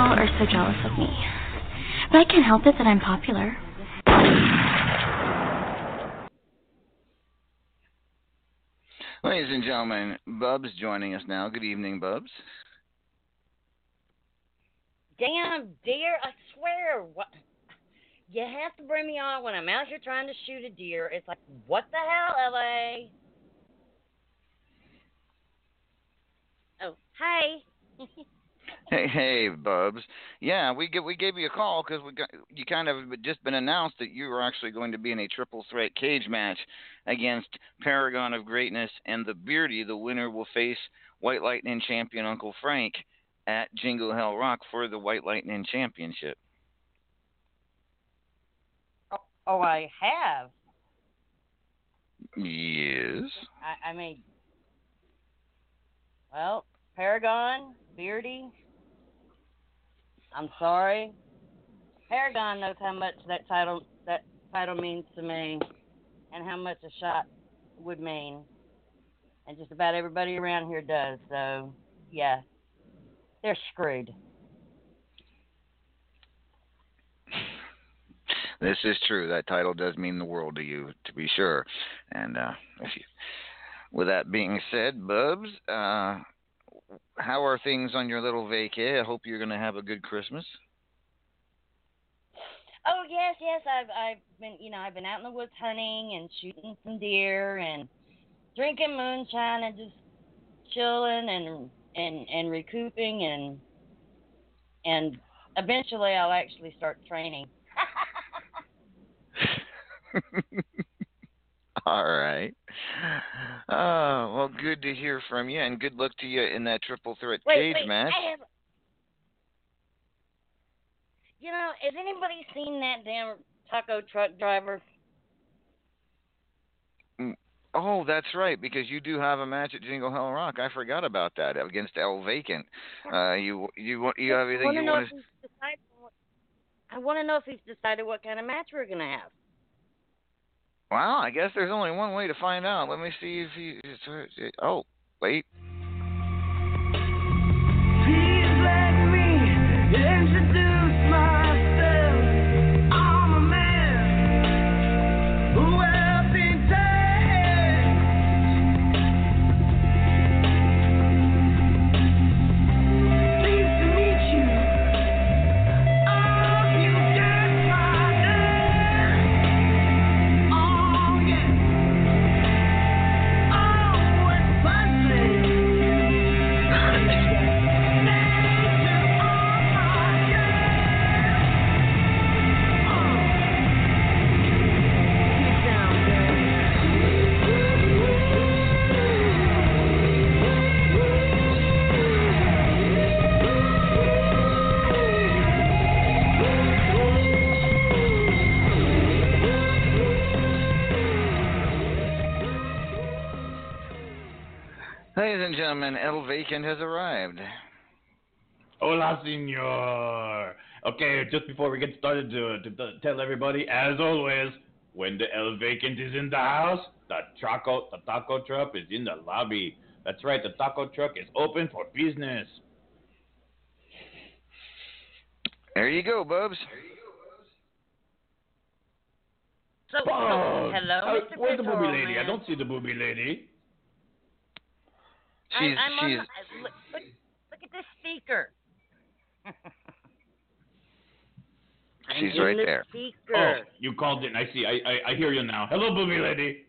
People are so jealous of me. But I can't help it that I'm popular. Ladies and gentlemen, Bubs joining us now. Good evening, Bubs. damn deer. I swear. What? You have to bring me on when I'm out here trying to shoot a deer. It's like, what the hell, LA? Oh, hey. Hey, hey, Bubs. Yeah, we get, we gave you a call because we got you kind of just been announced that you were actually going to be in a triple threat cage match against Paragon of Greatness and the Beardy. The winner will face White Lightning champion Uncle Frank at Jingle Hell Rock for the White Lightning Championship. oh, oh I have. Yes. I, I mean, well, Paragon, Beardy. I'm sorry. Paragon knows how much that title that title means to me, and how much a shot would mean, and just about everybody around here does. So, yeah, they're screwed. This is true. That title does mean the world to you, to be sure. And uh, if you, with that being said, Bubs, uh, how are things on your little vacay? I hope you're going to have a good Christmas. Oh yes, yes. I've I've been you know I've been out in the woods hunting and shooting some deer and drinking moonshine and just chilling and and and recouping and and eventually I'll actually start training. All right. Oh, well, good to hear from you, and good luck to you in that triple threat Wait, cage wait, match. Have. You know, has anybody seen that damn taco truck driver? Mm, Oh, that's right, because you do have a match at Jingle Hell Rock. I forgot about that against El Vacant. Uh, you you want you have anything want to you know want if he's decided. I want to know if he's decided what kind of match we're gonna have. Well, I guess there's only one way to find out. Let me see if he. Uh, oh, wait. Ladies and gentlemen, El Vacant has arrived. Hola, senor. Okay, just before we get started, to, to, to tell everybody, as always, when the El Vacant is in the house, the taco, the taco truck is in the lobby. That's right, the taco truck is open for business. There you go, Bubs. So, so Bubs! hello, Uh, Mr. Where's the booby Pistol lady? I don't see the booby lady. She's I, I'm on she's the, I- look, look, look at this speaker. She's right the there. Speaker. Oh, you called it. I see. I, I I hear you now. Hello, booby lady.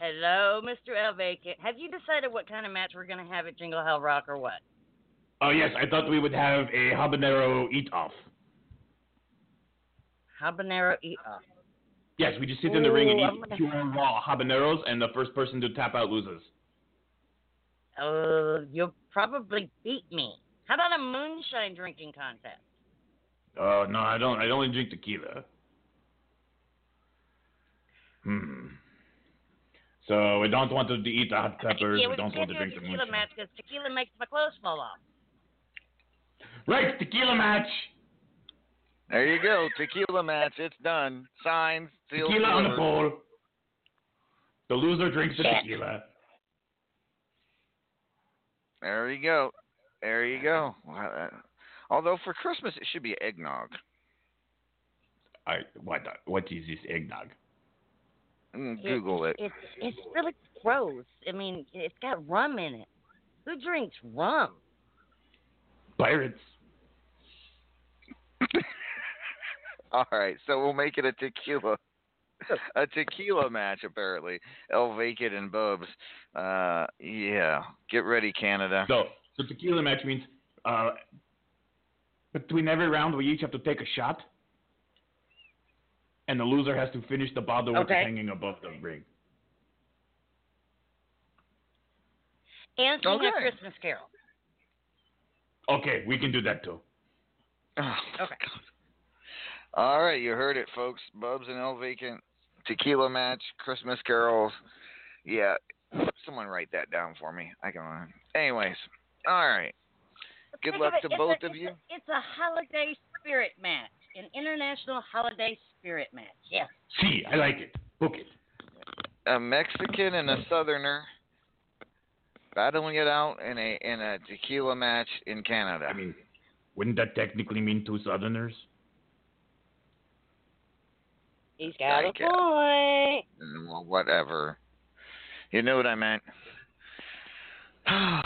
Hello, Mr. El Vacant. Have you decided what kind of match we're gonna have at Jingle Hell Rock or what? Oh yes, I thought we would have a habanero eat off. Habanero eat off. Yes, we just sit in the ring and eat gonna- pure raw habaneros, and the first person to tap out loses. Uh, you'll probably beat me. How about a moonshine drinking contest? Oh no, I don't. I only drink tequila. Hmm. So we don't want to eat the hot peppers. yeah, we we don't want to do a drink the tequila moonshine. match because tequila makes my clothes fall off. Right, tequila match. there you go. Tequila match. It's done. Signs, Sealed. Tequila on the pole. The loser drinks the Shit. tequila. There you go. There you go. Uh, Although for Christmas it should be eggnog. I what? What is this eggnog? Mm, Google it. It's it's really gross. I mean, it's got rum in it. Who drinks rum? Pirates. All right, so we'll make it a tequila, a tequila match apparently. El Vacant and Bubs. Uh, yeah, get ready, Canada. So, so tequila match means uh, between every round we each have to take a shot, and the loser has to finish the bottle which is hanging above the ring. And sing Okay. a Christmas Carol. Okay, we can do that too. Oh, Okay. All right, you heard it, folks. Bubs and El Vacant tequila match, Christmas carols. Yeah, someone write that down for me. I can. Anyways, all right. Good Think luck of to it's both a, of it's you. A, it's a holiday spirit match, an international holiday spirit match. Yes. See, I like it. Book it. A Mexican and a Southerner battling it out in a in a tequila match in Canada. I mean, wouldn't that technically mean two Southerners? He's got a I guess. point. Well, whatever. You know what I meant.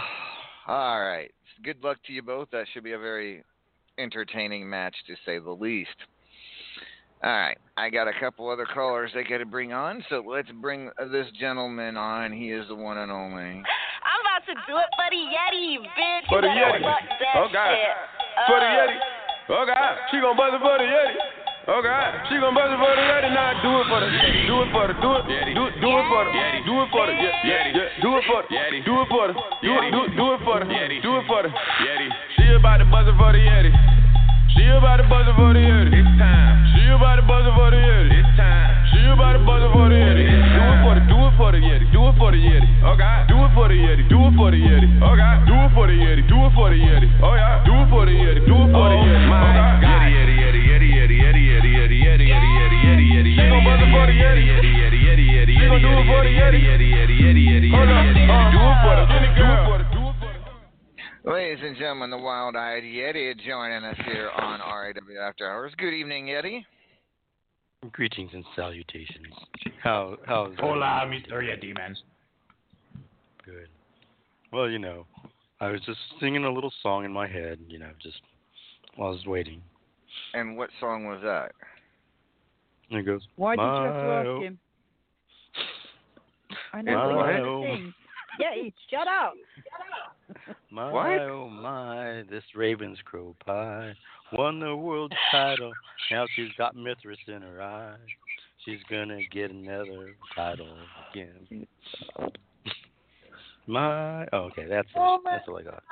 All right. Good luck to you both. That should be a very entertaining match, to say the least. All right. I got a couple other callers I got to bring on, so let's bring this gentleman on. He is the one and only. I'm about to do it for the Yeti, bitch. For the Yeti. Oh, God. shit. For the Uh, Yeti. Oh God, she gon' buzz it for the Yeti. Oh God, she gon' buzz it for the Yeti. Now do it for the Do it for the do it. Do it do it for the Do it for the yeah. Do it for the Do it for the Do it do, do it for the Do it for the Yeti. She about to buzz it for the Yeti. She about to buzz it for the Yeti. It's time. She about to buzz it for the Yeti. It's time. She about to buzz it for the Yeti. Do it for the do it for the Yeti. Do it for the Yeti. Oh God. Do it for the Yeti. Do it for the Yeti. Oh God. Do it for the Yeti. Do it for the Yeti. Oh yeah. Do it for the Yeti. Do it for the Yeti. Oh my God. Yeti, Yeti, Yeti, For the Yeti. Gon' do it for the Yeti. Do it for the Do it for the Ladies and gentlemen, the wild-eyed Yeti joining us here on RAW After Hours. Good evening, Yeti. Greetings and salutations. How how's Hola, Mr. Yeti, man. Good. Well, you know, I was just singing a little song in my head, you know, just while I was waiting. And what song was that? And it goes, Why did you have to ask oh, him? I know My, what you oh, have to sing. Yeti, shut up. My What? oh my, this Raven's crow pie won the world title. Now she's got Mithras in her eye. She's gonna get another title again. My oh, okay, that's it. Oh, that's all I got.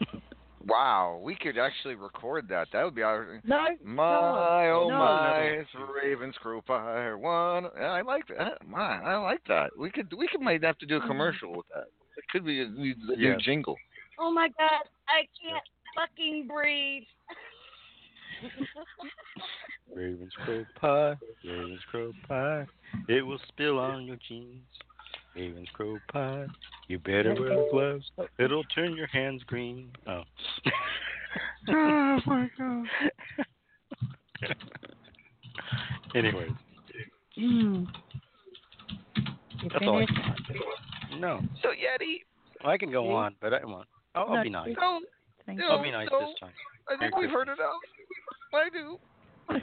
Wow, we could actually record that. That would be our. No. My oh no. my, it's Raven's Crew Pie one. I like that. My, I like that. We could we could might have to do a mm-hmm. commercial with that. It could be a new, a new Yeah. jingle. Oh my God, I can't fucking breathe. Raven's crow pie, Raven's crow pie. It will spill on your jeans. Raven's crow pie. You better wear gloves. It'll turn your hands green. Oh. oh my god. Anyways, Mm. That's all I finished? got. No. So Yeti. I can go See? on, but I won't. I'll, I'll No, be nice. No, no, I'll be nice no. this time. I think we've heard enough. I do. Uh,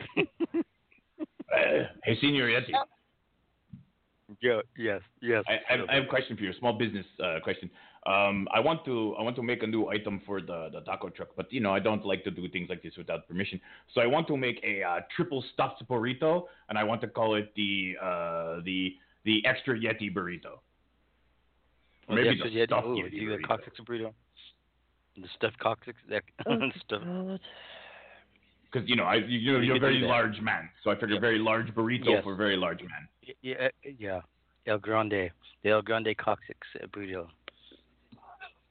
hey, Senior Yeti. Yeah, yes, yes. I, I, I have a question for you, a small business uh, question. Um, I want to I want to make a new item for the, the taco truck, but you know I don't like to do things like this without permission. So I want to make a uh, triple stuffed burrito, and I want to call it the uh, the the extra Yeti burrito. Or maybe Yes, the yeah, stuffed ooh, Yeti do the burrito. coccyx burrito. The stuffed coccyx. That Oh, stuff. God. Because you know I you, you're, you're a very large man, so I figured Yep. very large burrito Yes. for very large man. Yeah, uh, yeah. El Grande, the El Grande coccyx uh, burrito.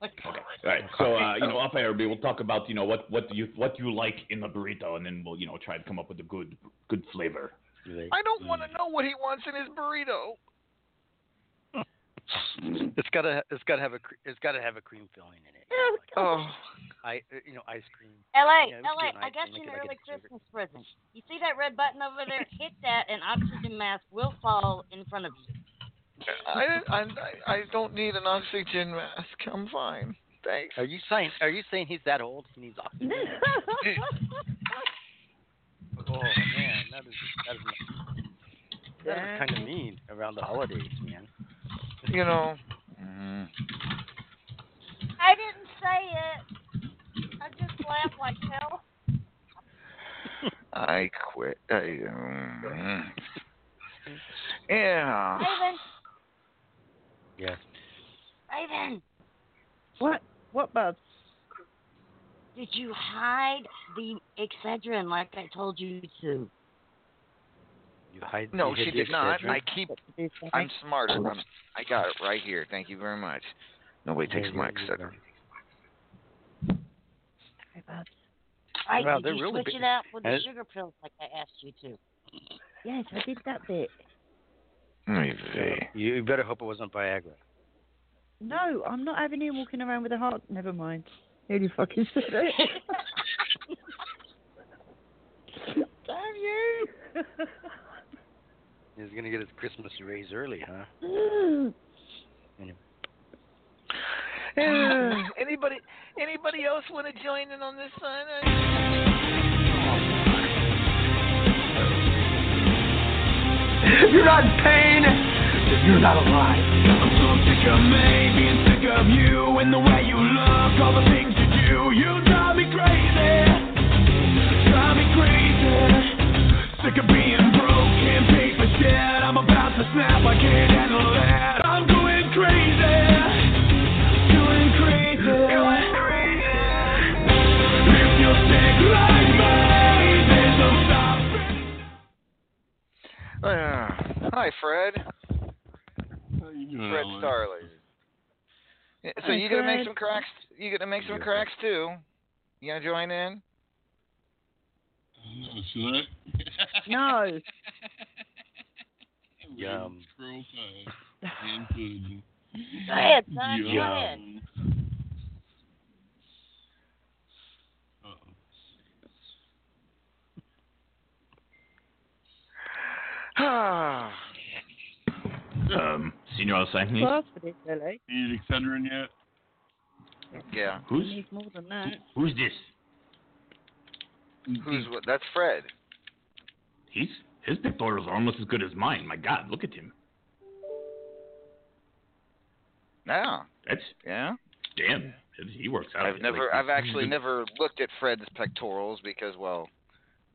Okay. All right. So uh, you know, off air, we'll talk about you know what what you what you like in the burrito, and then we'll you know try to come up with a good good flavor. I don't want to know what he wants in his burrito. It's gotta it's gotta have a cre- it's gotta have a cream filling in it. Oh. I uh, you know ice cream. LA, Yeah, we LA, I ice got you make an it like early a. Christmas present. You see that red button over there? Hit that, and oxygen mask will fall in front of you. I, I, I, I don't need an oxygen mask. I'm fine. Thanks. Are you saying Are you saying he's that old? He needs oxygen. oh man, that is that is that is kind of mean around the holidays, man. You know. mm, I didn't say it. I just laughed like hell. I quit. I, um, yeah. Raven, Yeah. Raven, What? What, Bubs? did you hide the Excedrin like I told you to? You hide. No, you she did not. Excedrin? I keep. I'm smarter. I'm, I got it right here. Thank you very much. Nobody takes my Excedrin. Right, Wow, did they're you really switch big. it out with the And- sugar pills like I asked you to? Yes, I did that bit. Maybe. You, you better hope it wasn't Viagra. No, I'm not having him walking around with a heart. Never mind. Who fucking said it? Damn you! He's gonna get his Christmas raise early, huh? Mm. Anyway. Yeah. anybody anybody else want to join in on this sign? Oh, you're not in pain, then you're not alive. I'm so sick of me being sick of you and the way you look, all the things you do. You drive me crazy, drive me crazy. Sick of being snap, I can't handle it. I'm going crazy, going crazy. If you're like me, there's no stopping. Uh, hi, Fred. How you doing, Fred Alan? Starley. So Hi, you gonna make some cracks? You gonna make some Yeah. cracks too? You gonna join in? No, should I? No. Yum. Crow pie and. Go ahead, son. Go Yum. ahead. Um, Senor Alsagni? Class for this, Lily. Need Excedrin yet? yeah. Who's You more than that. who's this? Who's what? That's Fred. He's his pectorals are almost as good as mine. My God, look at him. Yeah. That's Yeah. damn. He works out. I've never. Like, I've actually never looked at Fred's pectorals because, well,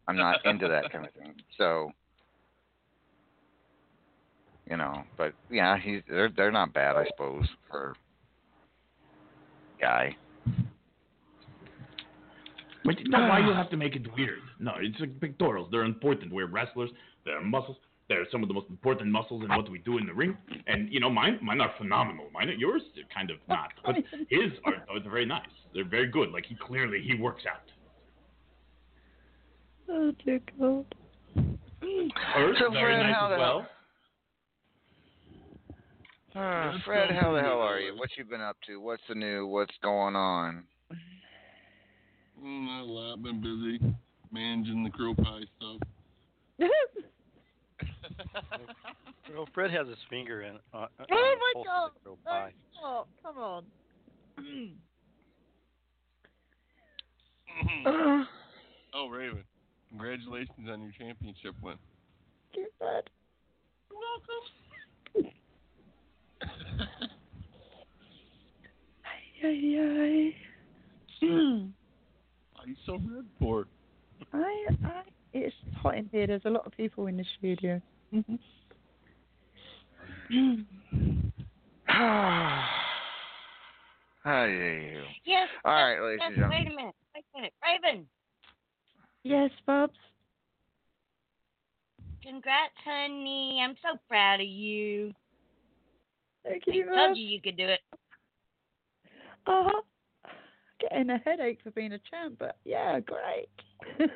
I'm not into that kind of thing. So, you know, but yeah, he's they're they're not bad, I suppose, for guy. But why you have to make it weird? No, it's like pectorals. They're important. We're wrestlers. They're muscles. They're some of the most important muscles in what we do in the ring. And you know, mine, mine are phenomenal. Mine, are, yours, are kind of not. But his are, are very nice. They're very good. Like he clearly he works out. Oh dear God. Hers So, very Fred, nice how as the well. Uh, Fred, how the hell are you? What you been up to? What's the new? What's going on? Mm, not a lot. Been busy managing the crow pie stuff. Well, Fred has his finger in. Uh, uh, Oh on my God. crow pie. Oh, come on. oh, Raven. Congratulations on your championship win. Too bad. Ay, ay, ay. Why are you so red for? I, I, it's hot in here. There's a lot of people in the studio. How dare you? Yes. All yes, right, ladies yes, and gentlemen. Wait a minute. Wait a minute. Raven, yes, Bubs. congrats, honey. I'm so proud of you. Thank I you, told you you could do it. Uh huh. Getting a headache for being a champ, but yeah, great. Good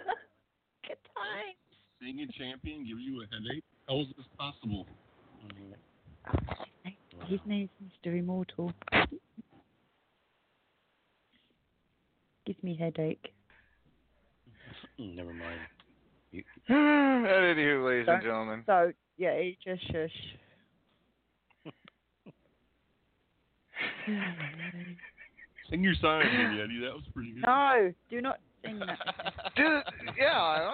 time. Being a champion gives you a headache? How is this possible? Oh, his name's Mr. Immortal. Gives me headache. Never mind. You, Anywho, ladies and gentlemen. So yeah, he just shush. Sing your sign, in, Eddie. That was pretty good. No, do not sing that. Dude, yeah, uh,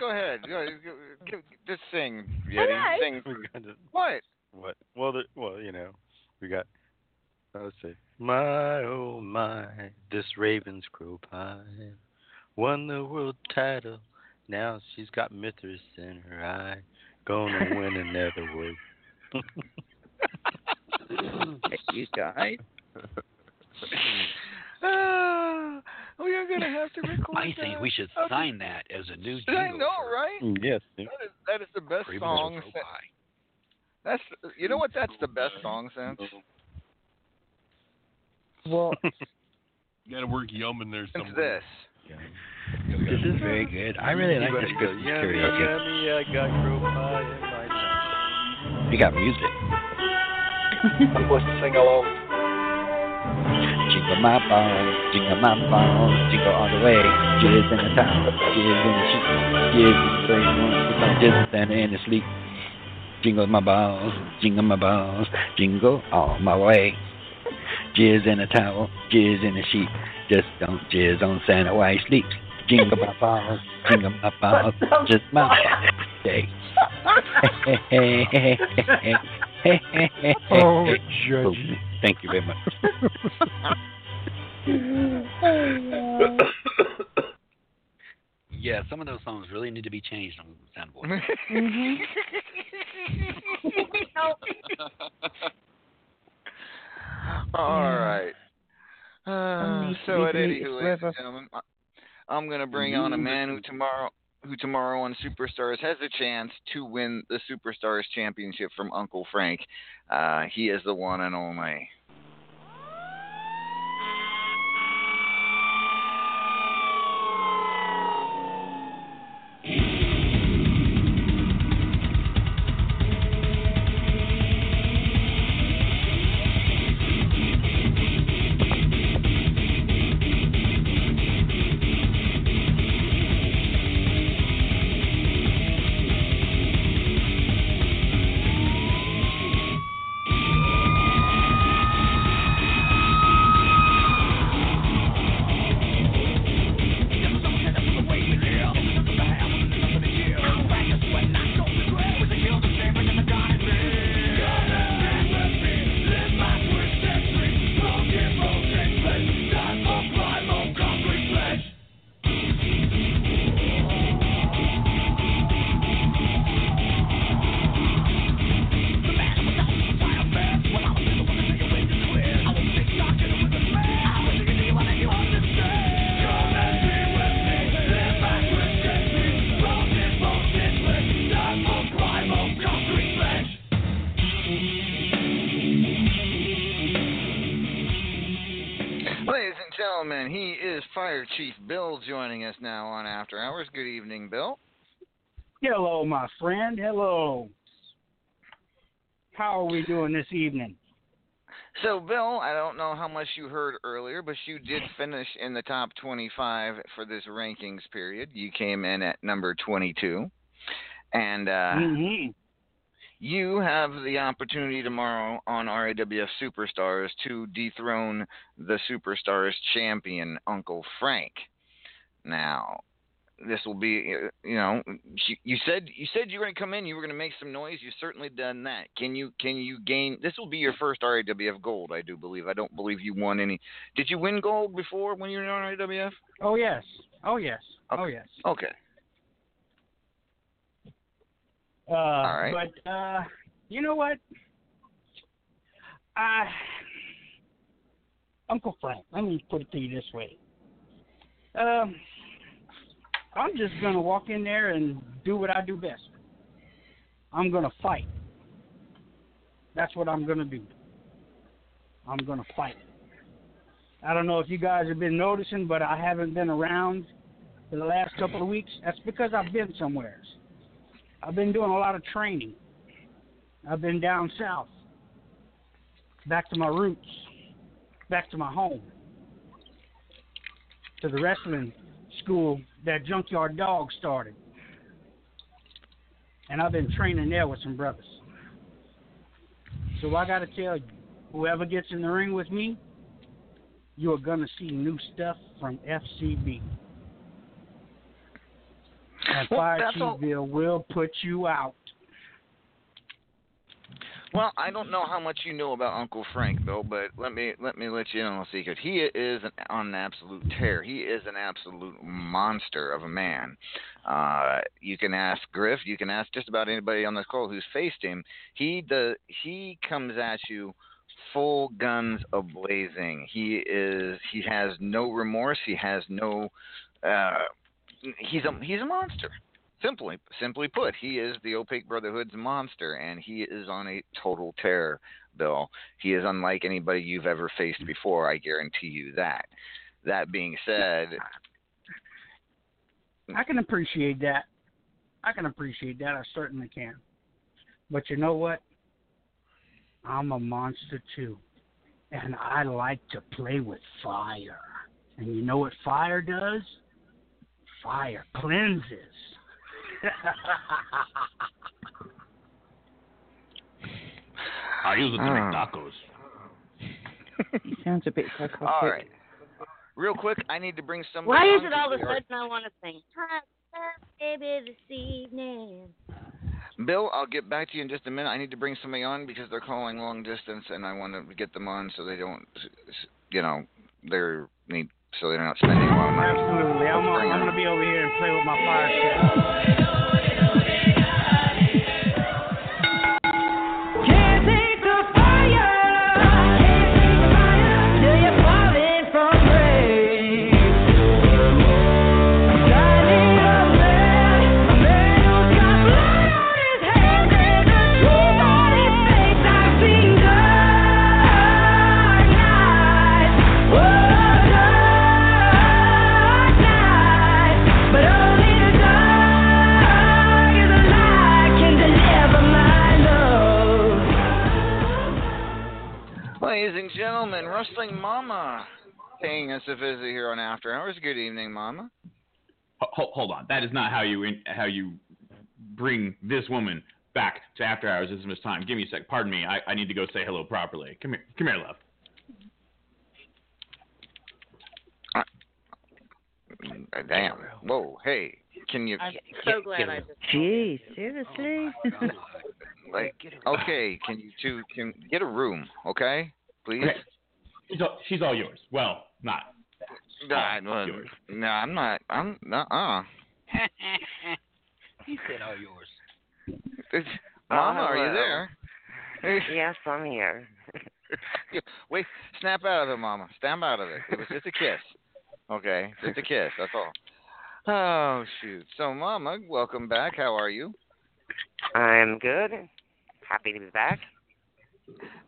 go ahead. Go. Go- go- Just sing, Yeti. Okay. Sing. To- What? What? Well, the, well, you know, we got. uh, Let's see. My oh my, this Ravens crow pie won the world title. Now she's got Mithras in her eye. Gonna win another world. you guys. Ah, we are gonna have to record. I think we should that. sign that as a new I jingle. know, right? yes. That is, that is the best Ravens song. Since- That's you know what? That's the best song since Well, You got to work yum in there since somewhere. this. This is very good. I really like this Go, Christmas yummy, karaoke. yummy, I got crow pie in my mouth. You got music. What's the sing along? Jingle my balls, jingle my balls, jingle all the way. Jizz in the top, jizz in the sheet, jizz in the brain, one, jizz standing in the sleep. Jingle my balls, jingle my balls, jingle all my way. Jizz in the towel, jizz in the sheet, just don't jizz on Santa while he sleeps. Jingle my balls, jingle my balls, just my balls. Day. Oh, Boom. Thank you very much. Yeah, some of those songs really need to be changed on Soundboard. All right. Uh, Only so at legally any it's who, ladies and gentlemen, I- I'm gonna bring on a man who tomorrow, who tomorrow on Superstars has a chance to win the Superstars championship from Uncle Frank. Uh, he is the one and only. Fire Chief Bill joining us now on After Hours. Good evening, Bill. Hello, my friend. Hello. How are we doing this evening? So, Bill, I don't know how much you heard earlier, but you did finish in the top 25 for this rankings period. You came in at number 22. And uh, hmm you have the opportunity tomorrow on RAWF Superstars to dethrone the Superstars champion, Uncle Frank. Now, this will be, uh, you know, you, said you said you were going to come in, you were going to make some noise. You've certainly done that. Can you can you gain? This will be your first RAWF gold, I do believe. I don't believe you won any. Did you win gold before when you were in RAWF? Oh yes. Oh yes. Oh yes. Okay. Uh, All right. But uh, you know what? Uh, Uncle Frank. Let me put it to you this way. Um, I'm just gonna walk in there and do what I do best. I'm gonna fight. That's what I'm gonna do. I'm gonna fight. I don't know if you guys have been noticing, but I haven't been around for the last couple of weeks. That's because I've been somewhere. I've been doing a lot of training. I've been down south, back to my roots, back to my home, to the wrestling school that Junkyard Dog started. And I've been training there with some brothers. So I got to tell you, whoever gets in the ring with me, you are going to see new stuff from FCB. And Well, Fire that's all- Chief Bill will put you out. Well, I don't know how much you know about Uncle Frank, though, but let me let me let you in on a secret. He is an, on an absolute tear. He is an absolute monster of a man. Uh, you can ask Griff. You can ask just about anybody on this call who's faced him. He does. He comes at you full guns a blazing. He is. He has no remorse. He has no. Uh, he's a he's a monster. Simply, simply put, he is the Opaque Brotherhood's monster, and he is on a total tear, Bill. He is unlike anybody you've ever faced before. I guarantee you that. That being said, I can appreciate that. I can appreciate that. I certainly can. But you know what? I'm a monster too. And I like to play with fire. And you know what fire does? Fire cleanses. I use it to Ah. make tacos. He sounds a bit psychotic. all right. Real quick, I need to bring somebody. Why is it all of a because we are- sudden I want to sing? Hot stuff, baby, this evening. Bill, I'll get back to you in just a minute. I need to bring somebody on because they're calling long distance, and I want to get them on so they don't, you know, they're need so they're not spending a lot of money. Absolutely. I'm, I'm going to be over here and play with my fire shit. Gentlemen, Wrestling Mama paying us a visit here on After Hours. Good evening, Mama. Hold, hold on. That is not how you in, how you bring this woman back to after hours. This is Miss Time. Give me a sec. Pardon me. I, I need to go say hello properly. Come here. Come here, love. Uh, Damn. Whoa. Hey. Can you? I'm so glad I just. Gee, seriously? Like, okay. Can you two can get a room? Okay, please. Okay. She's all, she's all yours. Well, not. Nah, well, yours. no, I'm not. I'm not. Uh. he said all yours. Mama, are you there? Yes, I'm here. Wait, snap out of it, Mama. Snap out of it. It was just a kiss. Okay, just a kiss. That's all. Oh shoot. So, Mama, welcome back. How are you? I'm good. Happy to be back.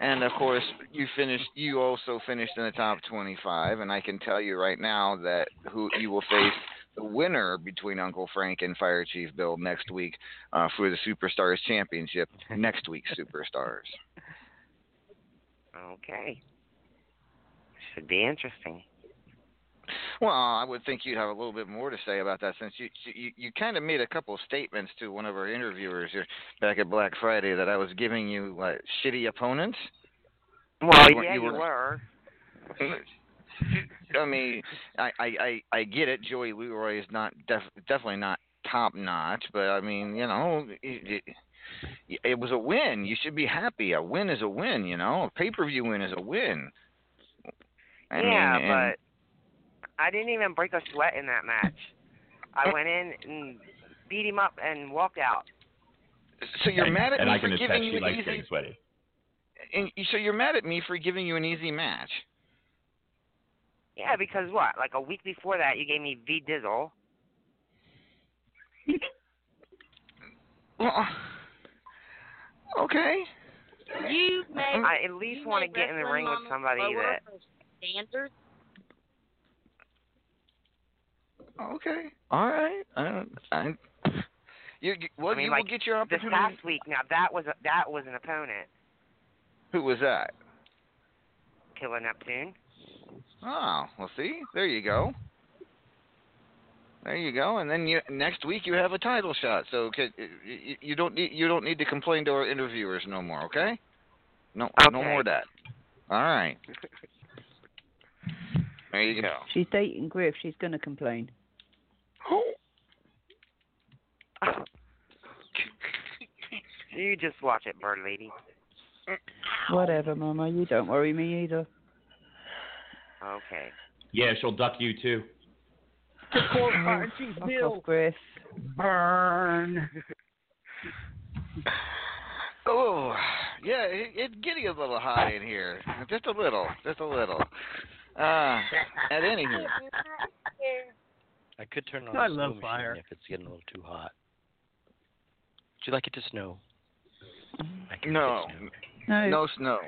And of course, you finished. You also finished in the top 25, and I can tell you right now that who you will face the winner between Uncle Frank and Fire Chief Bill next week uh, for the Superstars Championship. Next week, Superstars. Okay. Should be interesting. Well, I would think you'd have a little bit more to say about that since you you, you kind of made a couple of statements to one of our interviewers here back at Black Friday that I was giving you what, shitty opponents. Well, You were- yeah, you you were- were. I mean, I, I, I, get it. Joey Leroy is not def, definitely not top notch, but I mean, you know, it, it, it was a win. You should be happy. A win is a win. You know, a pay per view win is a win. I yeah, mean, but I didn't even break a sweat in that match. I went in and beat him up and walked out. so you're and, mad at and me I can for attest giving you an likes easy. sweaty. And so you're mad at me for giving you an easy match. Yeah, because what? Like a week before that, you gave me V Dizzle. Well, okay. You make. I at least want to get in the ring with somebody that. standards. Okay. All right. I, I, you, you- well, I mean, you like will get your opportunity. this opportunity. past week. Now that was a, that was an opponent, Who was that? Killer Neptune. Oh, well, see, there you go. There you go, and then you next week you have a title shot. So okay, you, you don't need you don't need to complain to our interviewers no more. Okay? No, okay. no more of that. All right. There you go. She's dating Griff. She's gonna complain. You just watch it, bird lady. Whatever, Mama. You don't worry me either. Okay. Yeah, she'll duck you too. Fuck off, Griff. Burn. Oh, yeah, it, it's getting a little hot in here. Just a little, just a little. Uh, at any rate. I could turn on I the love fire. if it's getting a little too hot. Would you like it to snow? No, make No. no snow.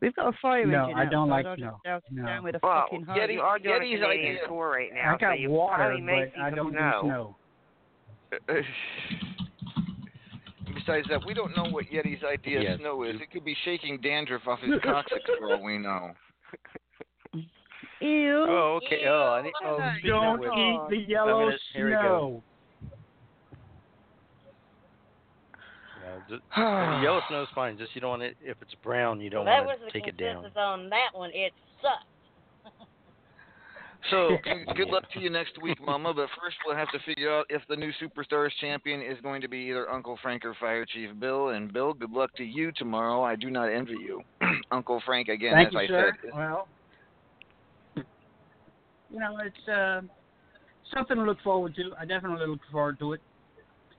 We've got a fire No, engine I don't outside. like snow. just douse it No. down with a Well, fucking hose. Yeti, you are doing Yeti's a Canadian idea- tour right now, I got so water, but I don't do snow. snow. Besides that, we don't know what Yeti's idea Yes. of snow is. It could be shaking dandruff off his coccyx for all we know. Ew. Oh, okay. Oh, I need, oh, Don't eat the yellow gonna- here we go. snow. No, just, the yellow snow's fine. Just you don't want it if it's brown. You don't that was want the to take it down. consensus on that one. It sucked. So, g- good luck to you next week, Mama. But first, we'll have to figure out if the new Superstars champion is going to be either Uncle Frank or Fire Chief Bill. And Bill, good luck to you tomorrow. I do not envy you. Uncle Frank, again, Thank as you, I sir. said, Well, you know, it's uh, something to look forward to. I definitely look forward to it.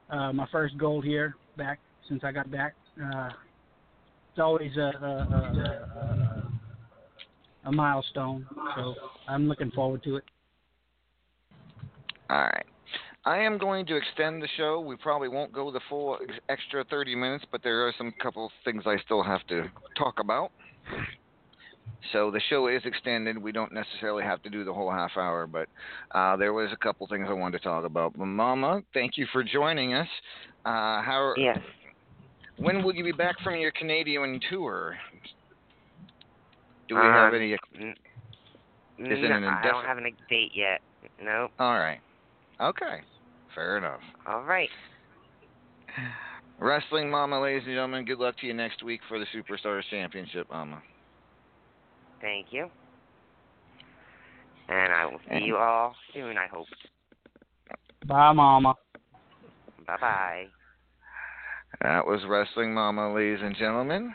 Uh, my first gold here back since I got back. Uh, it's always a, a, a, a, a milestone, so I'm looking forward to it. All right. I am going to extend the show. We probably won't go the full extra 30 minutes, but there are some couple things I still have to talk about. So the show is extended. We don't necessarily have to do the whole half hour, but uh, there was a couple things I wanted to talk about. But Mama, thank you for joining us. Uh, how? Yes. When will you be back from your Canadian tour? Do we Um, have any? n- Is it no, an I don't have a date yet. Nope. All right. Okay. Fair enough. All right. Wrestling Mama, ladies and gentlemen, good luck to you next week for the Superstars Championship, Mama. Thank you. And I will see you all soon, I hope. Bye, Mama. Bye bye. That was Wrestling Mama, ladies and gentlemen.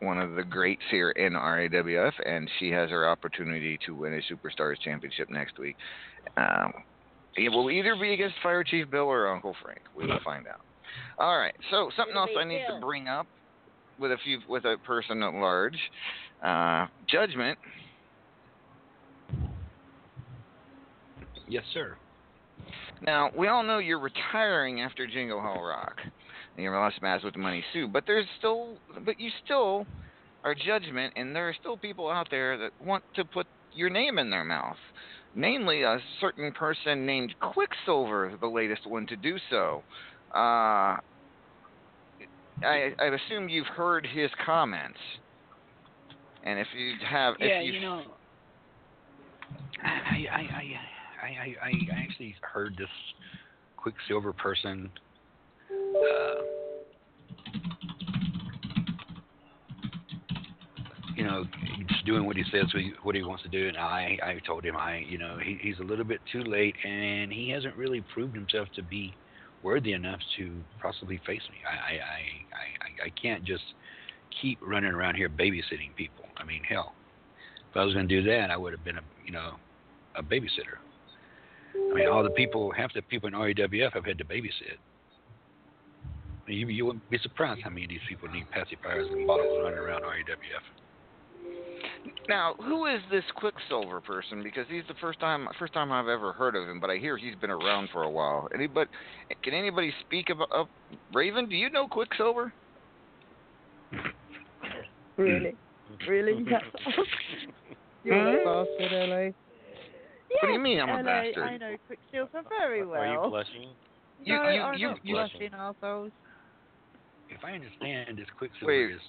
One of the greats here in RAWF, and she has her opportunity to win a Superstars Championship next week. Um, it will either be against Fire Chief Bill or Uncle Frank. We will find out. All right. So something else I need to bring up with a few with a person at large. Uh, Judgement. Yes, sir. Now, we all know you're retiring after Jingle Hell Rock. And you're lost match with the Money Sue, but there's still, but you still are judgement, and there are still people out there that want to put your name in their mouth. Namely, a certain person named Quicksilver, the latest one to do so. Uh, I, I assume you've heard his comments, and if you have, Yeah, if you know, I I I I, I, I actually heard this Quicksilver person. Uh, you know, just doing what he says, what he, wants to do, and I, I told him, I, you know, he, he's a little bit too late, and he hasn't really proved himself to be worthy enough to possibly face me. I, I, I, I, I can't just keep running around here babysitting people. I mean, hell, if I was going to do that, I would have been a, you know, a babysitter. I mean, all the people, half the people in RAWF have had to babysit. You, you wouldn't be surprised how many of these people need pacifiers and bottles running around RAWF. Now, who is this Quicksilver person? Because he's the first time first time I've ever heard of him, but I hear he's been around for a while. Anybody can anybody speak about uh, Raven? Do you know Quicksilver? Really? Really? That's You're a bastard, LA. What do you mean I'm a LA, bastard? I know Quicksilver very well. Are you blushing? You- no, you- I'm you- not you- blushing, assholes. If I understand, this Quicksilver Wait. is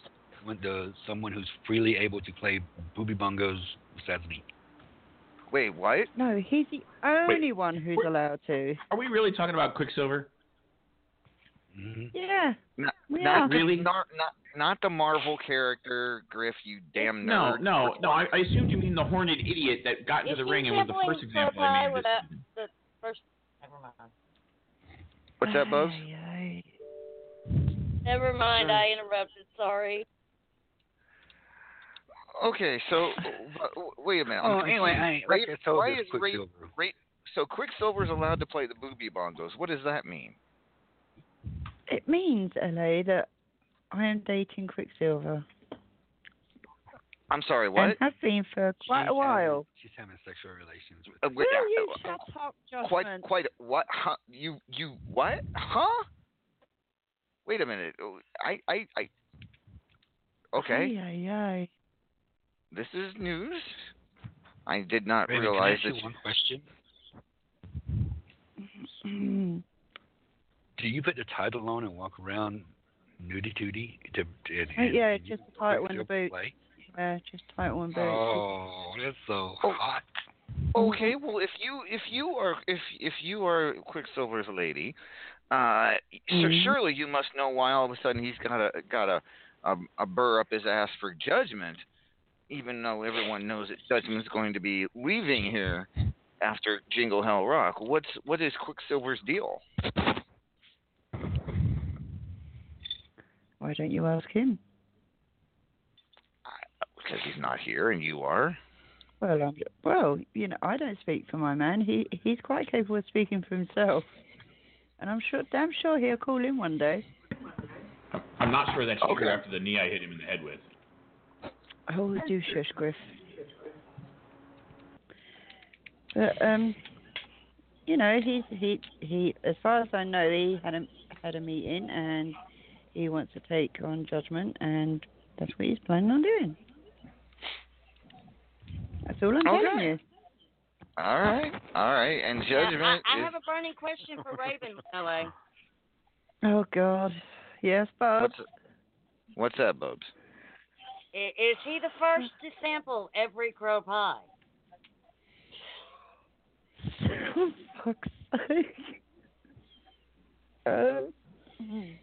when the, someone who's freely able to play booby bongos besides me. Wait, what? No, he's the only one who's allowed to. Are we really talking about Quicksilver? Mhm. Yeah. Not, Yeah. not Really? Not, not not the Marvel character Griff. You damn No, nerd. no, no. I, I assumed you mean the horned idiot that got into Is the ring and was the first example I Pie made. This, the first. Never mind. What's that, Bubs? Ay, Never mind. I interrupted. Sorry. Okay, so but, wait a minute. Oh, anyway, confused. I- like Ra- I told why is Ra- Quicksilver. Ra- so Quicksilver's allowed to play the booby bongos. What does that mean? It means, LA, that I am dating Quicksilver. I'm sorry. What? And have been for quite She's a while. Having, she's having sexual relations with. Uh, wait, Will you uh, shut up, quite, Jocelyn? quite. What? Huh? You, you, what? Huh? Wait a minute. Oh, I, I, I. Okay, Ay, ay, ay. this is news. I did not Raven, can I realize ask that. you one question? Mm. Do you put the title on and walk around nudie tootie to? to and, Uh, yeah, and just the title and the Quicksilver boot. play? Yeah, just title and boot. Oh, that's so hot. Okay, well, if you if you are if if you are Quicksilver's lady, uh, so Mhm. surely you must know why all of a sudden he's got a got a a, a burr up his ass for judgement, even though everyone knows that judgement's going to be leaving here after Jingle Hell Rock. What's what is Quicksilver's deal? Why don't you ask him? Because he's not here and you are. Well, I'm, well, you know, I don't speak for my man. He he's quite capable of speaking for himself, and I'm sure, damn sure, he'll call in one day. I'm not sure that's Okay. true after the knee I hit him in the head with. Oh, do shush, Griff. But um, you know, he's he he. As far as I know, he had a had a meeting and he wants to take on Judgement, and that's what he's planning on doing. That's all I'm telling Okay. you. All right, all right, and Now, judgement I, I is have a burning question for Raven, LA. Oh God, yes, Bob. what's what's that, Bubs? Is he the first to sample every crow pie? For fuck's sake. Uh, And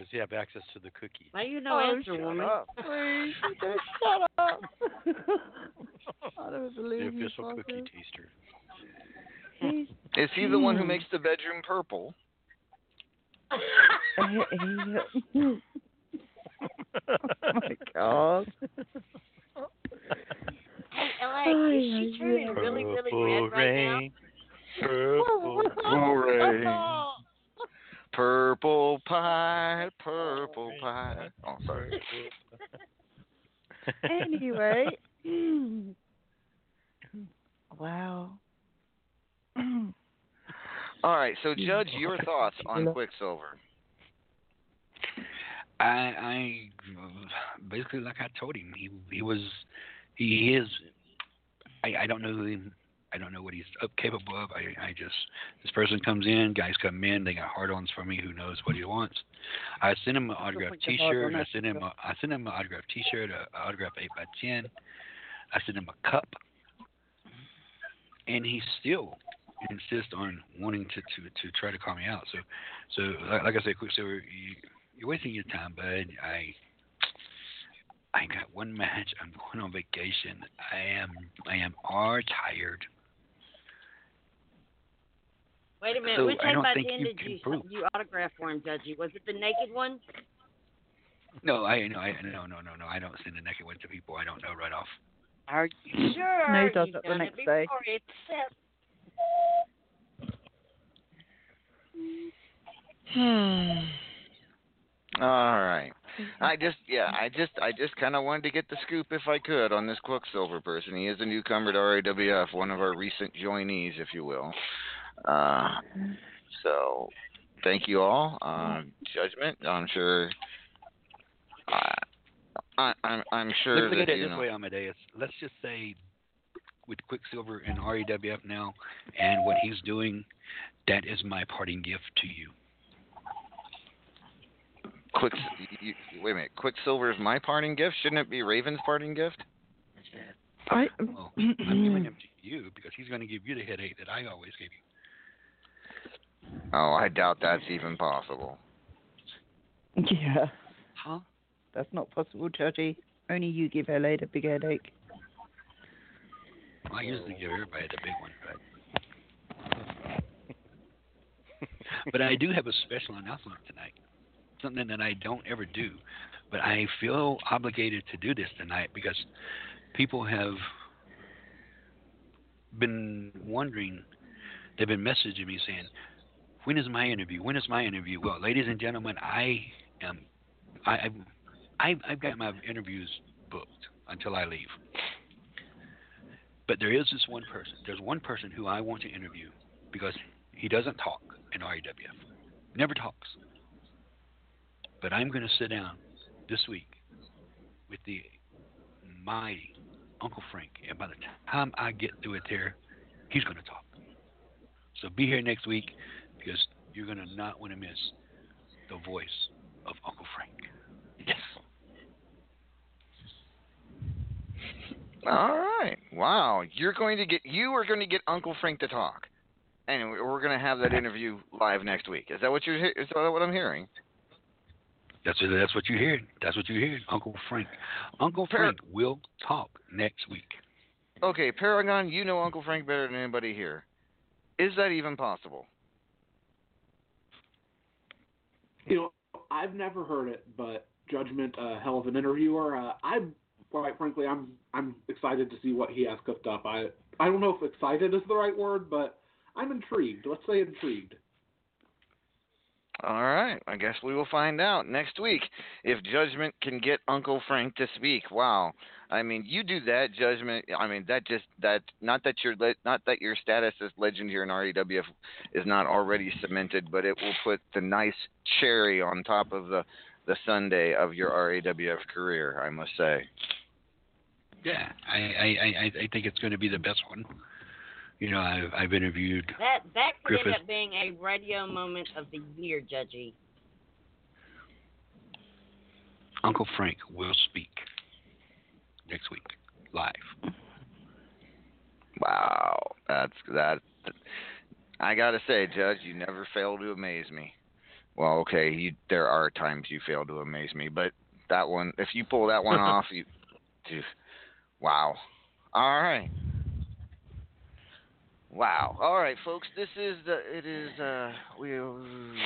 does he have access to the cookie? Now you know oh, answer, shut woman. up, please. Just shut up. I don't The believe you, official cookie fucker. taster. He's Is he the one who makes the bedroom purple? oh my god. Hey, LA, is she turning really, really red right now? rain. Purple. Hooray. Purple pie, purple pie. Oh, sorry. Anyway. wow. All right, so Judge, your thoughts on Quicksilver? I, I basically like I told him he he was he is I I don't know him I don't know what he's up capable of. I I just this person comes in, guys come in, they got hard-ons for me. Who knows what he wants? I sent him an autographed like the hard T-shirt. I sent him a, I sent him an autographed T-shirt, a, a autographed eight by ten. I sent him a cup, and he still insists on wanting to to to try to call me out. So so like, like I said, Quicksilver, you, you're wasting your time, bud. I I got one match. I'm going on vacation. I am I am all tired. Wait a minute. So Which I eight don't by think ten you did you prove. you autograph for him, Judgy? Was it the naked one? No, I no I no no no no. I don't send the naked one to people I don't know right off. Are you sure? No, he does You've the next it day. before. It's set. Hmm. All right. I just yeah, I just I just kind of wanted to get the scoop if I could on this Quicksilver person. He is a newcomer to RAWF, one of our recent joinees, if you will. Uh, so thank you all. Uh, judgement. I'm sure. Uh, I, I'm I'm sure Let's look at it you this know. way, Amadeus. Let's just say with Quicksilver and RAWF now and what he's doing, that is my parting gift to you. Quick, you, wait a minute. Quicksilver is my parting gift. Shouldn't it be Raven's parting gift? I, Well, I'm giving him to you because he's going to give you the headache that I always gave you. Oh, I doubt that's even possible. Yeah. Huh? That's not possible, Judgy. Only you give LA a big headache. I usually give everybody the big one, but but I do have a special announcement tonight. Something that I don't ever do, but I feel obligated to do this tonight because people have been wondering. They've been messaging me saying, "When is my interview? When is my interview?" Well, ladies and gentlemen, I am. I, I've, I've got my interviews booked until I leave. But there is this one person. There's one person who I want to interview because he doesn't talk in RAWF. Never talks. But I'm going to sit down this week with the mighty Uncle Frank, and by the time I get through it there, he's going to talk. So be here next week because you're going to not want to miss the voice of Uncle Frank. Yes. All right. Wow. You're going to get you are going to get Uncle Frank to talk, and we're going to have that interview live next week. Is that what you're? he- Is that what I'm hearing? That's that's what you hear. That's what you hear, Uncle Frank. Uncle Frank will talk next week. Okay, Paragon. You know Uncle Frank better than anybody here. Is that even possible? You know, I've never heard it, but Judgement, a hell of an interviewer. Uh, I'm quite frankly, I'm I'm excited to see what he has cooked up. I I don't know if excited is the right word, but I'm intrigued. Let's say intrigued. All right. I guess we will find out next week if Judgement can get Uncle Frank to speak. Wow. I mean, you do that, Judgement. I mean, that just that not that your not that your status as legend here in RAWF is not already cemented, but it will put the nice cherry on top of the the sundae of your RAWF career. I must say. Yeah, I I I, I think it's going to be the best one. You know, I've I've interviewed That that could end up being a radio moment of the year, Judgy. Uncle Frank will speak next week live. Wow, that's that. I gotta say, Judge, you never fail to amaze me. Well, okay, you, there are times you fail to amaze me, but that one, if you pull that one off, you, just, wow. All right. Wow. All right, folks. This is the. It is. Uh, we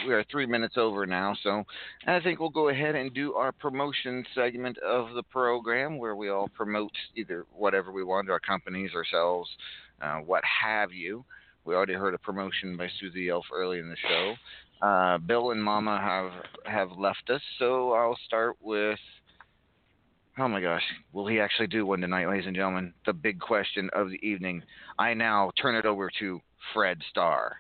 we are three minutes over now, so I think we'll go ahead and do our promotion segment of the program, where we all promote either whatever we want, our companies, ourselves, uh, what have you. We already heard a promotion by Susie Elf early in the show. Uh, Bill and Mama have have left us, so I'll start with. Oh my gosh, will he actually do one tonight, ladies and gentlemen? The big question of the evening. I now turn it over to Fred Starr.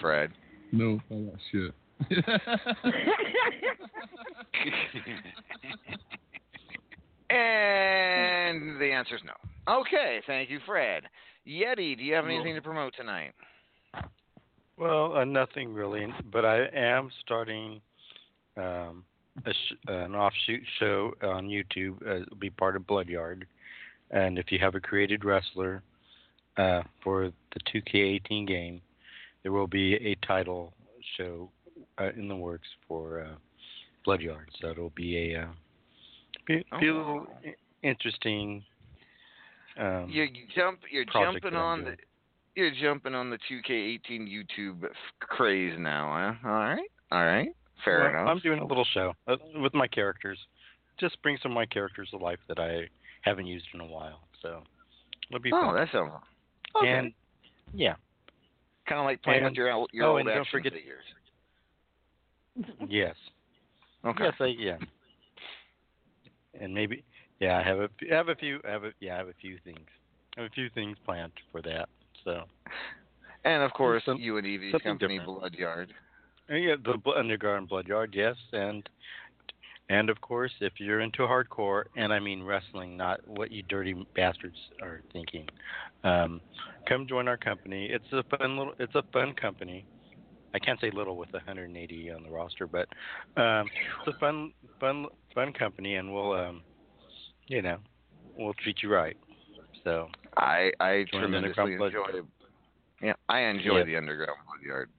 Fred. No, I got shit. And the answer is no. Okay, thank you, Fred. Yeti, do you have anything to promote tonight? Well, uh, nothing really, but I am starting um, a sh- an offshoot show on YouTube. Uh, it'll be part of Bloodyard, and if you have a created wrestler uh, for the 2K18 game, there will be a title show uh, in the works for uh, Bloodyard. So it'll be a uh, be, be a little interesting. Um, you, you jump. You're jumping on the. You're jumping on the 2K18 YouTube craze now, huh? All right, all right, fair Well, enough. I'm doing a little show uh, with my characters. Just bring some of my characters to life that I haven't used in a while. So it'll be oh, fun. that sounds. Okay. And yeah, kind of like playing with your old- your oh, old action forget- figures. yes, Okay. yes, I, yeah. And maybe yeah, I have a I have a few I have a yeah I have a few things I have a few things planned for that. So And of course, Some- you and Evie's company, different. Bloodyard. Uh, Yeah, the Underground Bloodyard, yes, and and of course, if you're into hardcore, and I mean wrestling, not what you dirty bastards are thinking, um, come join our company. It's a fun little, it's a fun company. I can't say little with 180 on the roster, but um, it's a fun, fun, fun company, and we'll, um, you know, we'll treat you right. So I I Join tremendously Underground Blood enjoy. Yeah, I enjoy Yeah. the underground blood yard,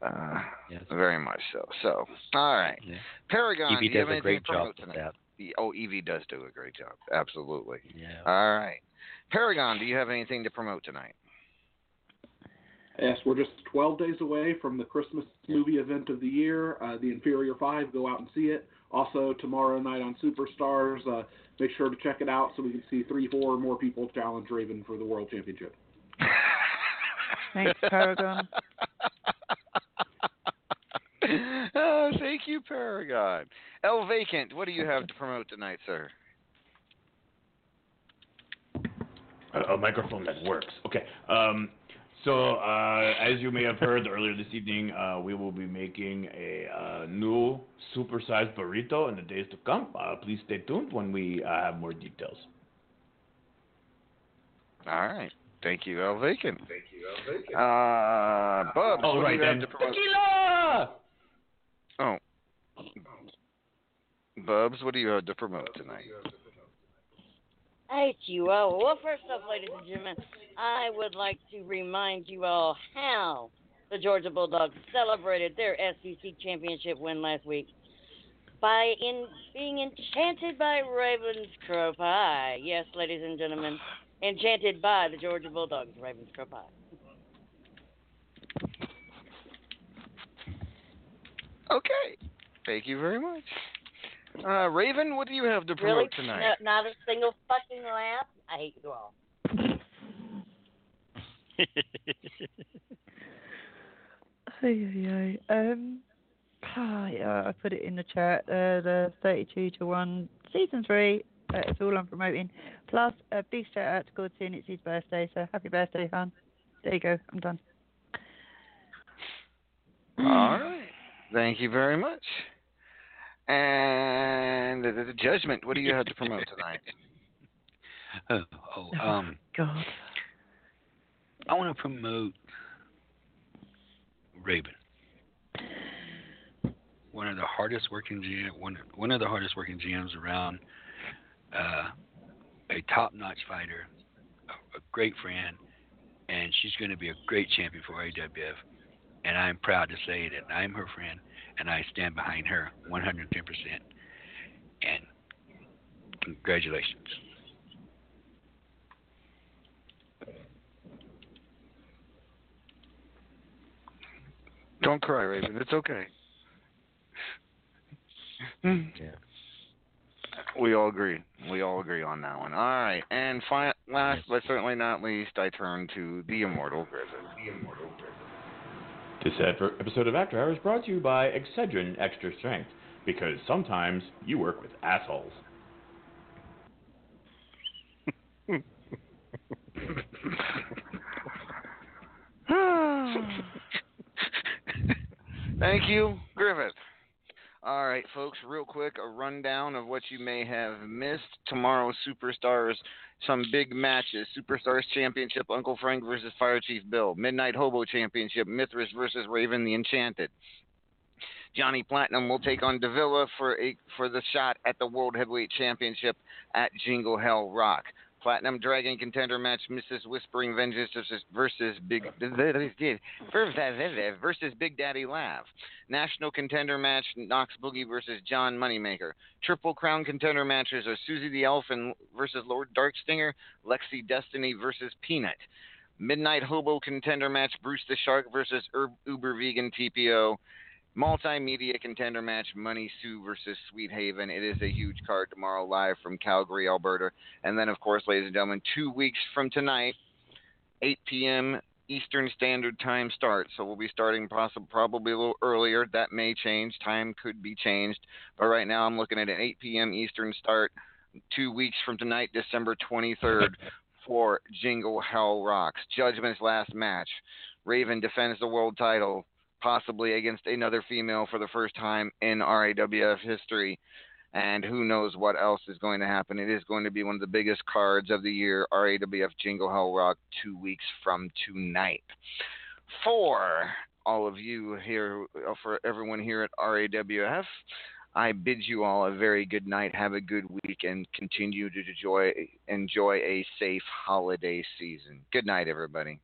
uh, Yes. very much so. So, all right, Yeah. Paragon, Evie do you have does a great to job tonight? that. Oh, Evie does do a great job. Absolutely. Yeah. All right, Paragon, do you have anything to promote tonight? Yes, we're just 12 days away from the Christmas movie event of the year, uh, the Inferior Five. Go out and see it. Also, tomorrow night on Superstars, uh, make sure to check it out so we can see three, four more people challenge Raven for the World Championship. Thanks, Paragon. oh, thank you, Paragon. El Vacant, what do you have to promote tonight, sir? a, a microphone that works. Okay. Um, so, uh, as you may have heard earlier this evening, uh, we will be making a uh, new supersized burrito in the days to come. Uh, please stay tuned when we uh, have more details. All right. Thank you, El Vacant. Thank you, El Vacant. Uh, Bubs, what right, do you have to promote? tequila! Oh. Bubs, what do you have to promote tonight? Hey, you all. Well, first off, ladies and gentlemen, I would like to remind you all how the Georgia Bulldogs celebrated their SEC championship win last week by in being enchanted by Ravens Crow Pie. Yes, ladies and gentlemen, enchanted by the Georgia Bulldogs, Ravens Crow Pie. Okay. Thank you very much. Uh, Raven, what do you have to Really? promote tonight? No, not a single fucking laugh? I hate you all. Ay, ay, ay. Um, ah, yeah, I put it in the chat. Uh, the 32 to 1 season 3. Uh, it's all I'm promoting. Plus, a big shout out to Gordon. It's his birthday, so happy birthday, hon. There you go. I'm done. All right. Thank you very much. And the, the judgement, what do you have to promote tonight? Oh, oh, um, God. I want to promote Raven. One of the hardest working GM, one one of the hardest working GMs around. Uh, a top-notch fighter, a, a great friend, and she's going to be a great champion for RAWF. And I'm proud to say that I'm her friend, and I stand behind her 110%. And congratulations. Don't cry, Raven. It's okay. Yeah. We all agree. We all agree on that one. All right. And fi- last but certainly not least, I turn to the immortal Griffin. The immortal Griffin. This episode of After Hours brought to you by Excedrin Extra Strength, because sometimes you work with assholes. Thank you, Griffith. All right, folks, real quick, a rundown of what you may have missed. Tomorrow's Superstars, some big matches. Superstars Championship, Uncle Frank versus Fire Chief Bill. Midnight Hobo Championship, Mithras versus Raven the Enchanted. Johnny Platinum will take on Davila for a for the shot at the World Heavyweight Championship at Jingle Hell Rock. Platinum Dragon contender match, Mrs. Whispering Vengeance versus, Big versus Big Daddy Laugh. National contender match, Knox Boogie versus John Moneymaker. Triple Crown contender matches are Susie the Elephant versus Lord Darkstinger, Lexi Destiny versus Peanut. Midnight Hobo contender match, Bruce the Shark versus Uber Vegan TPO. Multimedia contender match, Money Sue versus Sweet Haven. It is a huge card tomorrow live from Calgary, Alberta. And then, of course, ladies and gentlemen, two weeks from tonight, 8 p.m. Eastern Standard Time start. So we'll be starting possibly probably a little earlier. That may change. Time could be changed. But right now, I'm looking at an 8 p.m. Eastern start. Two weeks from tonight, December 23rd, for Jingle Hell Rocks. Judgement's last match. Raven defends the world title, possibly against another female for the first time in RAWF history. And who knows what else is going to happen. It is going to be one of the biggest cards of the year, RAWF Jingle Hell Rock, two weeks from tonight. For all of you here, for everyone here at RAWF, I bid you all a very good night. Have a good week and continue to enjoy enjoy a safe holiday season. Good night, everybody.